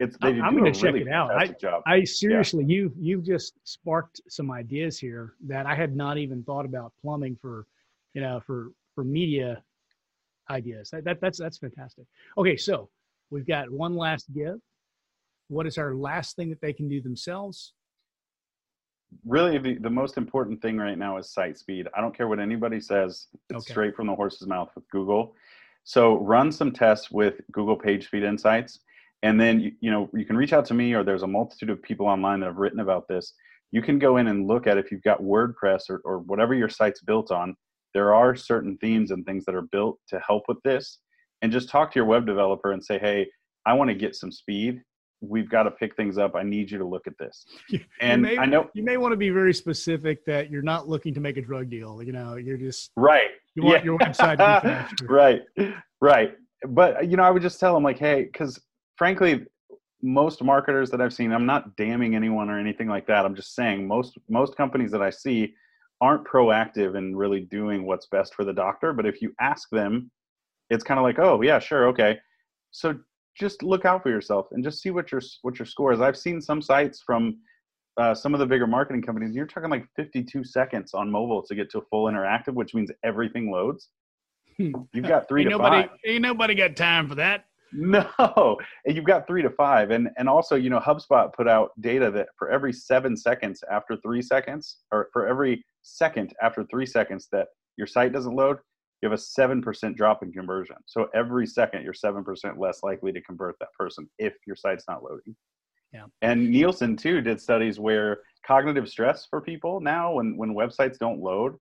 it's they I'm- I'm gonna check really it out. I- job I seriously, you you've just sparked some ideas here that I had not even thought about plumbing for, you know, for for media ideas. That, that that's that's fantastic. Okay, so we've got one last give. What is our last thing that they can do themselves? really the, the most important thing right now is site speed i don't care what anybody says it's Okay. straight from the horse's mouth with google so run some tests with google page speed insights and then you, you know you can reach out to me or there's a multitude of people online that have written about this. You can go in and look at if you've got wordpress or, or whatever your site's built on. There are certain themes and things that are built to help with this. And just talk to your web developer and say hey i want to get some speed. We've got to pick things up. I need you to look at this. And may, i know you may want to be very specific that you're not looking to make a drug deal. You know, you're just right. you want Yeah. your website to be faster. right. Right. But you know i would just tell them like hey because frankly most marketers that i've seen i'm not damning anyone or anything like that. I'm just saying most most companies that i see aren't proactive in really doing what's best for the doctor. But if you ask them it's kind of like oh yeah sure okay. So just look out for yourself and just see what your what your score is. I've seen some sites from uh, some of the bigger marketing companies you're talking like 52 seconds on mobile to get to a full interactive which means everything loads. You've got three ain't to nobody five. ain't nobody got time for that. No, and you've got three to five, and and also you know HubSpot put out data that for every seven seconds after three seconds, or for every second after three seconds that your site doesn't load, you have a seven percent drop in conversion. So every second you're seven percent less likely to convert that person if your site's not loading. Yeah. And Nielsen too did studies where cognitive stress for people now when when websites don't load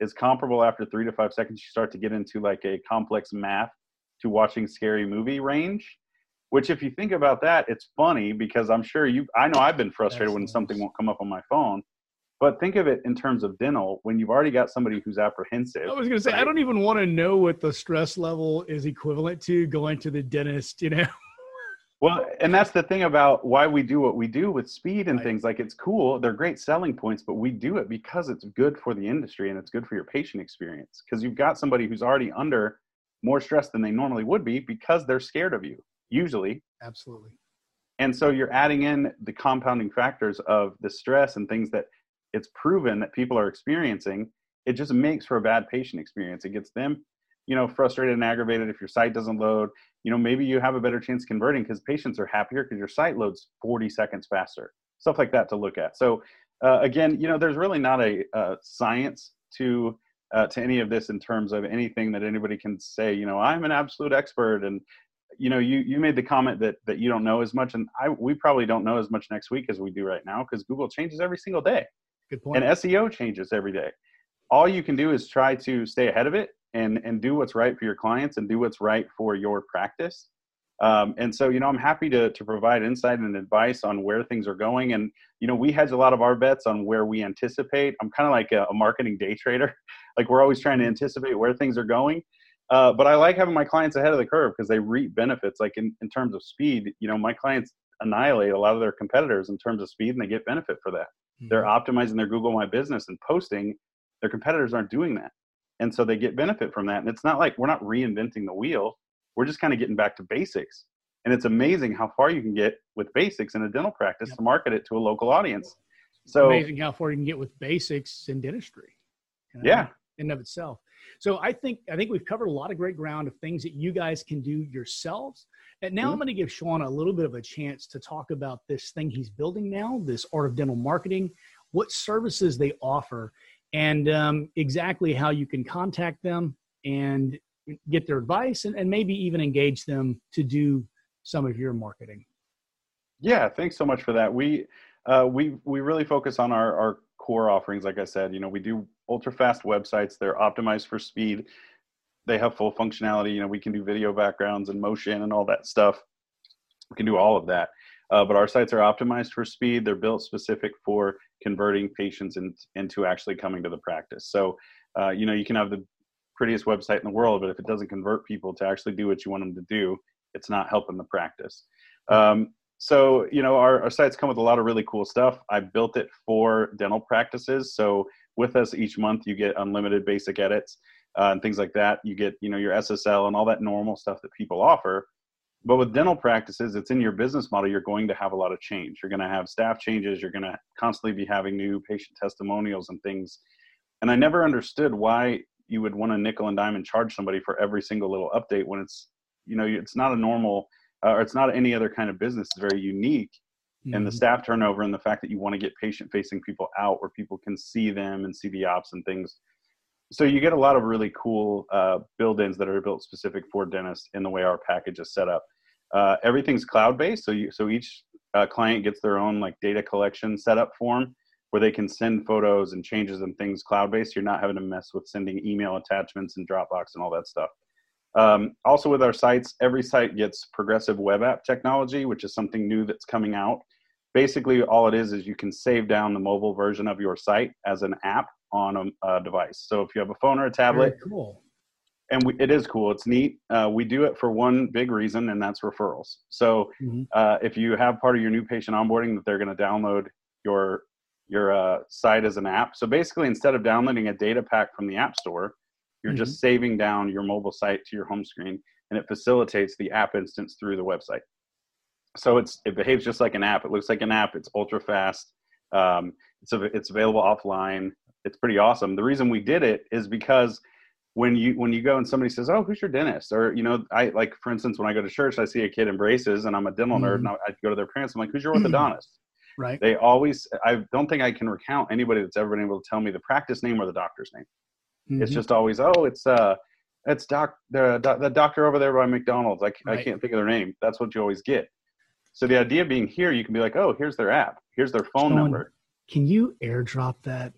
is comparable after three to five seconds. You start to get into like a complex math to watching scary movie range. Which, if you think about that, it's funny because I'm sure you. I know I've been frustrated when That's something won't come up on my phone. But think of it in terms of dental when you've already got somebody who's apprehensive. I was gonna say I don't even want to know what the stress level is equivalent to going to the dentist. You know, Well, and that's the thing about why we do what we do with speed and Right. things like it's cool. They're great selling points, but we do it because it's good for the industry and it's good for your patient experience. Because you've got somebody who's already under more stress than they normally would be because they're scared of you, usually. absolutely. And so you're adding in the compounding factors of the stress and things that it's proven that people are experiencing. It just makes for a bad patient experience. It gets them, you know, frustrated and aggravated if your site doesn't load. You know, maybe you have a better chance converting because patients are happier because your site loads 40 seconds faster. Stuff like that to look at. So uh, again, you know, there's really not a, uh science to uh, to any of this in terms of anything that anybody can say. You know, I'm an absolute expert and you know you you made the comment that that you don't know as much and i we probably don't know as much next week as we do right now because google changes every single day Good point. and seo changes every day all you can do is try to stay ahead of it and and do what's right for your clients and do what's right for your practice um, and so you know i'm happy to to provide insight and advice on where things are going and you know we hedge a lot of our bets on where we anticipate i'm kind of like a, a marketing day trader like we're always trying to anticipate where things are going uh, but I like having my clients ahead of the curve because they reap benefits. Like in, in terms of speed, you know, my clients annihilate a lot of their competitors in terms of speed and they get benefit for that. They're optimizing their Google My Business and posting. Their competitors aren't doing that. And so they get benefit from that. And it's not like we're not reinventing the wheel. We're just kind of getting back to basics. And it's amazing how far you can get with basics in a dental practice Yep. to market it to a local audience. So amazing how far you can get with basics in dentistry. you know, yeah, in of itself. So I think I think we've covered a lot of great ground of things that you guys can do yourselves. And now I'm Mhm. going to give Sean a little bit of a chance to talk about this thing he's building now, this art of dental marketing, what services they offer, and um, exactly how you can contact them and get their advice and, and maybe even engage them to do some of your marketing. Yeah, thanks so much for that. We uh, we we really focus on our our core offerings. Like I said, you know, we do ultra fast websites. They're optimized for speed. They have full functionality. You know, we can do video backgrounds and motion and all that stuff. We can do all of that. Uh, but our sites are optimized for speed. They're built specific for converting patients in, into actually coming to the practice. So, uh, you know, you can have the prettiest website in the world, but if it doesn't convert people to actually do what you want them to do, it's not helping the practice. Um, so, you know, our, our sites come with a lot of really cool stuff. I built it for dental practices. So with us each month, you get unlimited basic edits uh, and things like that. You get, you know, your SSL and all that normal stuff that people offer. But with dental practices, it's in your business model. You're going to have a lot of change. You're going to have staff changes. You're going to constantly be having new patient testimonials and things. And I never understood why you would want to nickel and dime and charge somebody for every single little update when it's, you know, it's not a normal uh, or it's not any other kind of business. It's very unique. Mm-hmm. And the mm-hmm. staff turnover and the fact that you want to get patient facing people out where people can see them and see the ops and things so you get a lot of really cool uh, build-ins that are built specific for dentists in the way our package is set up. Uh, everything's cloud-based, so you, so each uh, client gets their own like data collection setup form where they can send photos and changes and things cloud-based. You're not having to mess with sending email attachments and Dropbox and all that stuff. Um, also, with our sites, every site gets progressive web app technology, which is something new that's coming out. Basically, all it is is you can save down the mobile version of your site as an app on a, a device. So if you have a phone or a tablet, Very cool. And we, it is cool. It's neat. Uh, we do it for one big reason, and that's referrals. So mm-hmm. uh, if you have part of your new patient onboarding that they're going to download your your uh, site as an app. So basically, instead of downloading a data pack from the App Store, you're mm-hmm. just saving down your mobile site to your home screen, and it facilitates the app instance through the website. So it's it behaves just like an app. It looks like an app. It's ultra fast. Um, it's a, it's available offline it's pretty awesome. The reason we did it is because when you when you go and somebody says, "Oh, who's your dentist?" or you know, I like for instance, when I go to church, I see a kid in braces, and I'm a dental mm-hmm. nerd, and I, I, go to their parents. I'm like, "Who's your orthodontist?" Right. They always. I don't think I can recount anybody that's ever been able to tell me the practice name or the doctor's name. Mm-hmm. It's just always, "Oh, it's uh, it's doc the the doctor over there by McDonald's." I right. I can't think of their name. That's what you always get. So the idea being here, you can be like, "Oh, here's their app. Here's their phone Sean, number." Can you airdrop that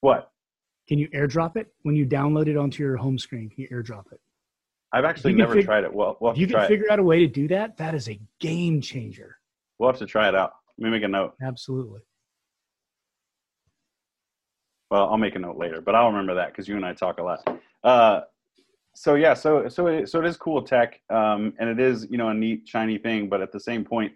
what? Can you airdrop it when you download it onto your home screen? Can you airdrop it? I've actually never fig- tried it. Well, we'll you can figure it. out a way to do that. That is a game changer. We'll have to try it out. Let me make a note. Absolutely. Well, I'll make a note later, but I'll remember that because you and I talk a lot. Uh, so yeah, so so it, so it is cool tech, um, and it is you know a neat shiny thing, but at the same point,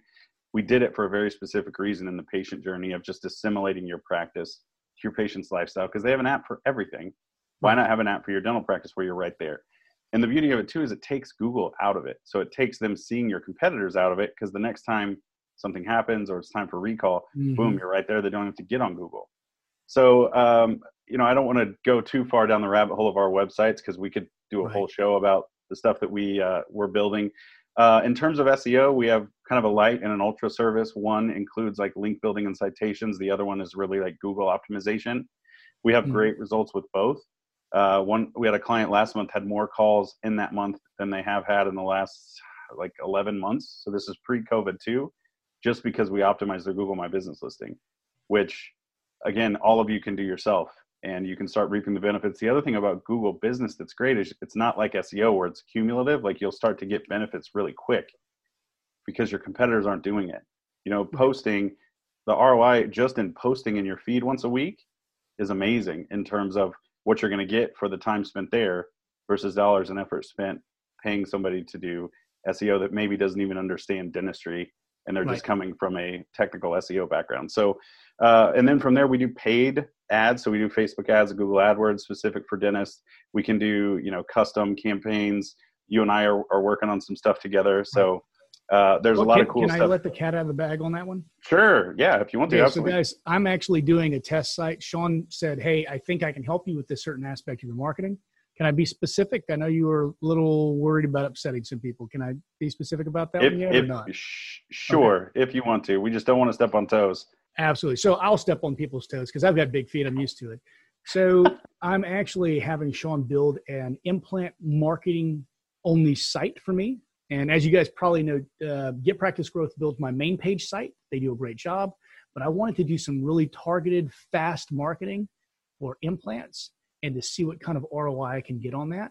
we did it for a very specific reason in the patient journey of just assimilating your practice to your patient's lifestyle because they have an app for everything. Why not have an app for your dental practice where you're right there? And the beauty of it too is it takes Google out of it. So it takes them seeing your competitors out of it because the next time something happens or it's time for recall, mm-hmm. boom, you're right there. They don't have to get on Google. So, um, you know, I don't want to go too far down the rabbit hole of our websites because we could do a right. whole show about the stuff that we uh, we're building. Uh, in terms of SEO, we have kind of a light and an ultra service. One includes like link building and citations. The other one is really like Google optimization. We have mm-hmm. great results with both. Uh, one, we had a client last month had more calls in that month than they have had in the last like 11 months. So this is pre-COVID too, just because we optimized their Google My Business listing, which again, all of you can do yourself and you can start reaping the benefits. The other thing about Google Business that's great is it's not like SEO where it's cumulative. Like you'll start to get benefits really quick because your competitors aren't doing it. You know, mm-hmm. posting the ROI just in posting in your feed once a week is amazing in terms of what you're going to get for the time spent there versus dollars and effort spent paying somebody to do SEO that maybe doesn't even understand dentistry and they're right. just coming from a technical SEO background. So, uh, and then from there we do paid ads. So we do Facebook ads, Google AdWords specific for dentists. We can do you know custom campaigns. You and I are, are working on some stuff together. So uh, there's well, a lot can, of cool can stuff. Can I let the cat out of the bag on that one? Sure. Yeah, if you want to. Yeah, so guys, I'm actually doing a test site. Sean said, "Hey, I think I can help you with this certain aspect of your marketing." Can I be specific? I know you were a little worried about upsetting some people. Can I be specific about that if, one if, or not? Sh- sure, okay. if you want to. We just don't want to step on toes. Absolutely. So I'll step on people's toes because I've got big feet. I'm used to it. So I'm actually having Sean build an implant marketing only site for me. And as you guys probably know, uh, Get Practice Growth builds my main page site. They do a great job. But I wanted to do some really targeted, fast marketing for implants and to see what kind of ROI I can get on that.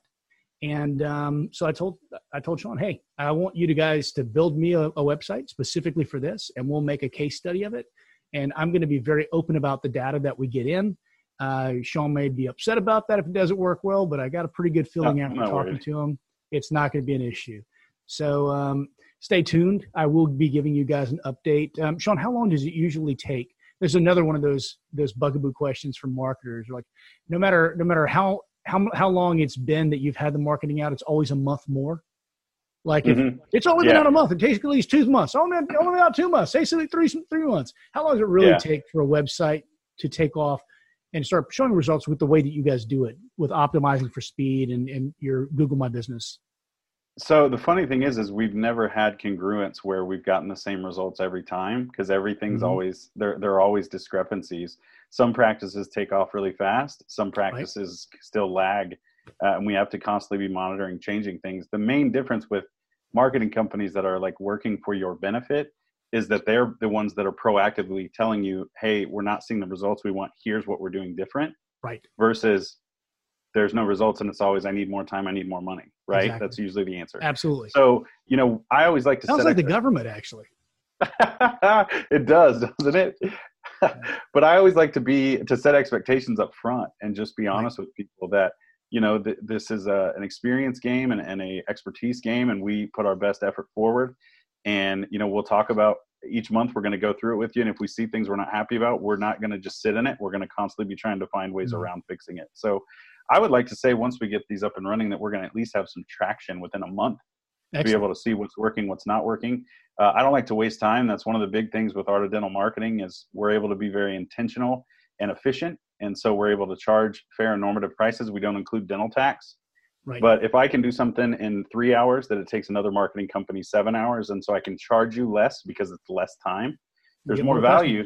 And um, so I told I told Sean, hey, I want you to guys to build me a, a website specifically for this, and we'll make a case study of it and I'm going to be very open about the data that we get in. Uh, Sean may be upset about that if it doesn't work well, but I got a pretty good feeling no, after talking worried. to him, it's not going to be an issue. So um, stay tuned. I will be giving you guys an update. Um, Sean, how long does it usually take there's another one of those those bugaboo questions from marketers. Like, no matter no matter how how how long it's been that you've had the marketing out, it's always a month more. Like if mm-hmm. it's only been yeah. out a month, it takes at least two months. Only only out two months. Say something three three months. How long does it really yeah. take for a website to take off and start showing results with the way that you guys do it, with optimizing for speed and, and your Google My Business? So the funny thing is, is we've never had congruence where we've gotten the same results every time because everything's mm-hmm. always there. There are always discrepancies. Some practices take off really fast. Some practices right. still lag, uh, and we have to constantly be monitoring, changing things. The main difference with marketing companies that are like working for your benefit is that they're the ones that are proactively telling you, "Hey, we're not seeing the results we want. Here's what we're doing different." Right. Versus there's no results and it's always I need more time, I need more money, right? Exactly. That's usually the answer. Absolutely. So, you know, I always like to Sounds like the government actually. it does, doesn't it? but I always like to be to set expectations up front and just be honest right. with people that you know th- this is a, an experience game and, and a expertise game and we put our best effort forward and you know we'll talk about each month we're going to go through it with you and if we see things we're not happy about we're not going to just sit in it we're going to constantly be trying to find ways mm-hmm. around fixing it so I would like to say once we get these up and running that we're going to at least have some traction within a month Excellent. to be able to see what's working, what's not working. Uh, I don't like to waste time. That's one of the big things with art of dental marketing is we're able to be very intentional and efficient, and so we're able to charge fair and normative prices. We don't include dental tax. Right. But if I can do something in three hours that it takes another marketing company seven hours, and so I can charge you less because it's less time, there's more, more value.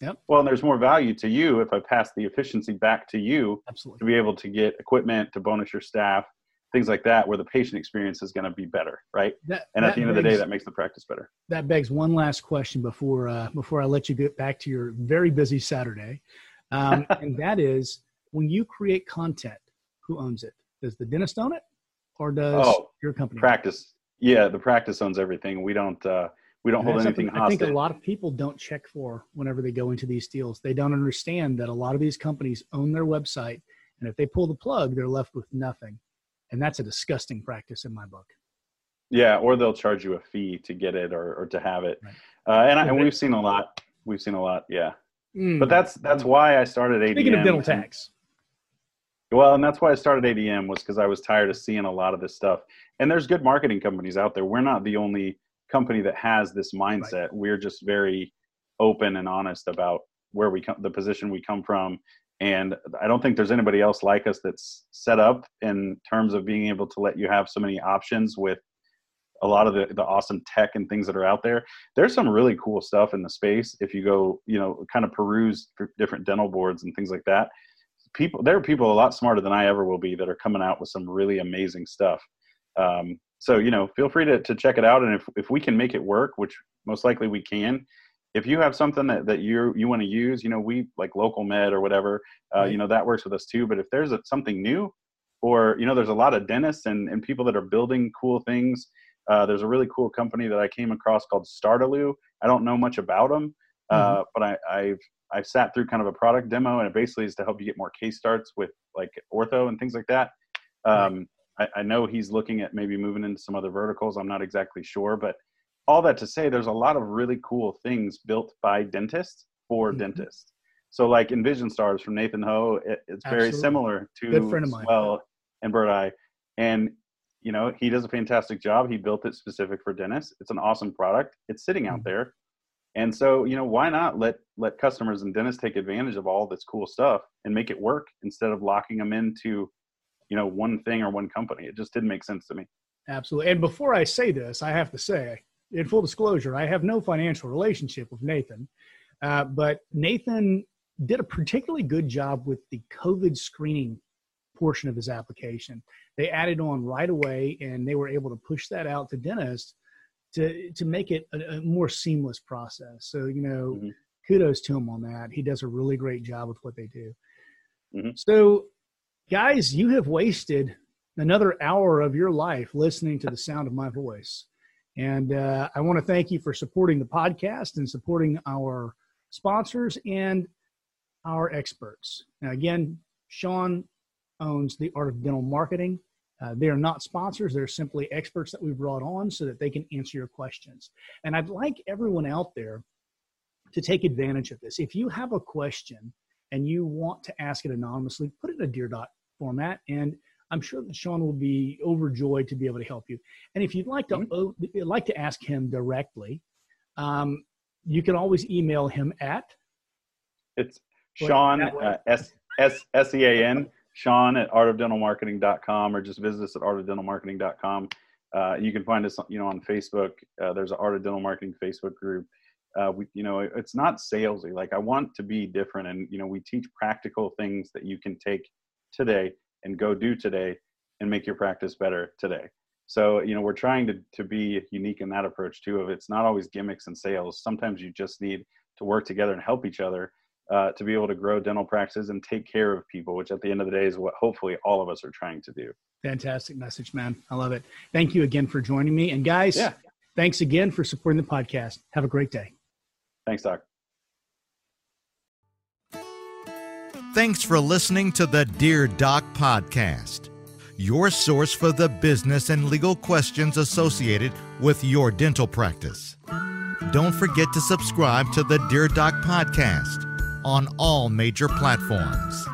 Yep. Well, and there's more value to you if I pass the efficiency back to you Absolutely. to be able to get equipment, to bonus your staff, things like that, where the patient experience is going to be better, right? That, and at the end begs, of the day, that makes the practice better. That begs one last question before uh, before I let you get back to your very busy Saturday, um, and that is when you create content, who owns it? Does the dentist own it, or does oh, your company? Practice. Yeah, the practice owns everything. We don't. Uh, we don't hold anything hostage. I think a lot of people don't check for whenever they go into these deals. They don't understand that a lot of these companies own their website, and if they pull the plug, they're left with nothing, and that's a disgusting practice in my book. Yeah, or they'll charge you a fee to get it or, or to have it, right. uh, and, I, and we've seen a lot. We've seen a lot, yeah. Mm. But that's that's why I started ADM. Speaking of dental tax. Well, and that's why I started ADM was because I was tired of seeing a lot of this stuff. And there's good marketing companies out there. We're not the only company that has this mindset. Right. We're just very open and honest about where we come, the position we come from. And I don't think there's anybody else like us that's set up in terms of being able to let you have so many options with a lot of the, the awesome tech and things that are out there. There's some really cool stuff in the space. If you go, you know, kind of peruse different dental boards and things like that, people, there are people a lot smarter than I ever will be that are coming out with some really amazing stuff. Um, so you know feel free to, to check it out. And if, if we can make it work which most likely we can if you have something that, that you you want to use you know we like LocalMed or whatever uh, right. you know that works with us too. But if there's a, something new or you know there's a lot of dentists and, and people that are building cool things uh, there's a really cool company that i came across called startaloo. I don't know much about them uh, mm-hmm. but I, i've i've sat through kind of a product demo and it basically is to help you get more case starts with like ortho and things like that. Um, right I, I know he's looking at maybe moving into some other verticals. I'm not exactly sure, but all that to say, there's a lot of really cool things built by dentists for mm-hmm. dentists. So like Envision Stars from Nathan Ho, it, it's Absolutely. very similar to Good friend of mine. well and Birdeye. And you know, he does a fantastic job. He built it specific for dentists. It's an awesome product. It's sitting out mm-hmm. there. And so, you know, why not let let customers and dentists take advantage of all this cool stuff and make it work instead of locking them into you know one thing or one company. It just didn't make sense to me. Absolutely. And before I say this, I have to say, in full disclosure, I have no financial relationship with Nathan, uh, but Nathan did a particularly good job with the COVID screening portion of his application. They added on right away, and they were able to push that out to dentists to to make it a, a more seamless process. So you know, mm-hmm. kudos to him on that. He does a really great job with what they do. Mm-hmm. So Guys, you have wasted another hour of your life listening to the sound of my voice. And uh, I want to thank you for supporting the podcast and supporting our sponsors and our experts. Now, again, Sean owns the Art of Dental Marketing. Uh, they are not sponsors, they're simply experts that we brought on so that they can answer your questions. And I'd like everyone out there to take advantage of this. If you have a question and you want to ask it anonymously, put it in a Dear Doc format, and I'm sure that Sean will be overjoyed to be able to help you. And if you'd like to mm-hmm. like to ask him directly, um, you can always email him at. It's Sean uh, S S S E A N Sean at artofdentalmarketing.com or just visit us at artofdentalmarketing.com. Uh, you can find us, you know, on Facebook. Uh, there's an Art of Dental Marketing Facebook group. Uh, we, you know, it's not salesy. Like I want to be different, and you know, we teach practical things that you can take today and go do today and make your practice better today. So, you know, we're trying to to be unique in that approach too. Of it's not always gimmicks and sales. Sometimes you just need to work together and help each other uh, to be able to grow dental practices and take care of people, which at the end of the day is what hopefully all of us are trying to do. Fantastic message, man. I love it. Thank you again for joining me. And guys, yeah. thanks again for supporting the podcast. Have a great day. Thanks, Doc. Thanks for listening to the Dear Doc podcast, your source for the business and legal questions associated with your dental practice. Don't forget to subscribe to the Dear Doc podcast on all major platforms.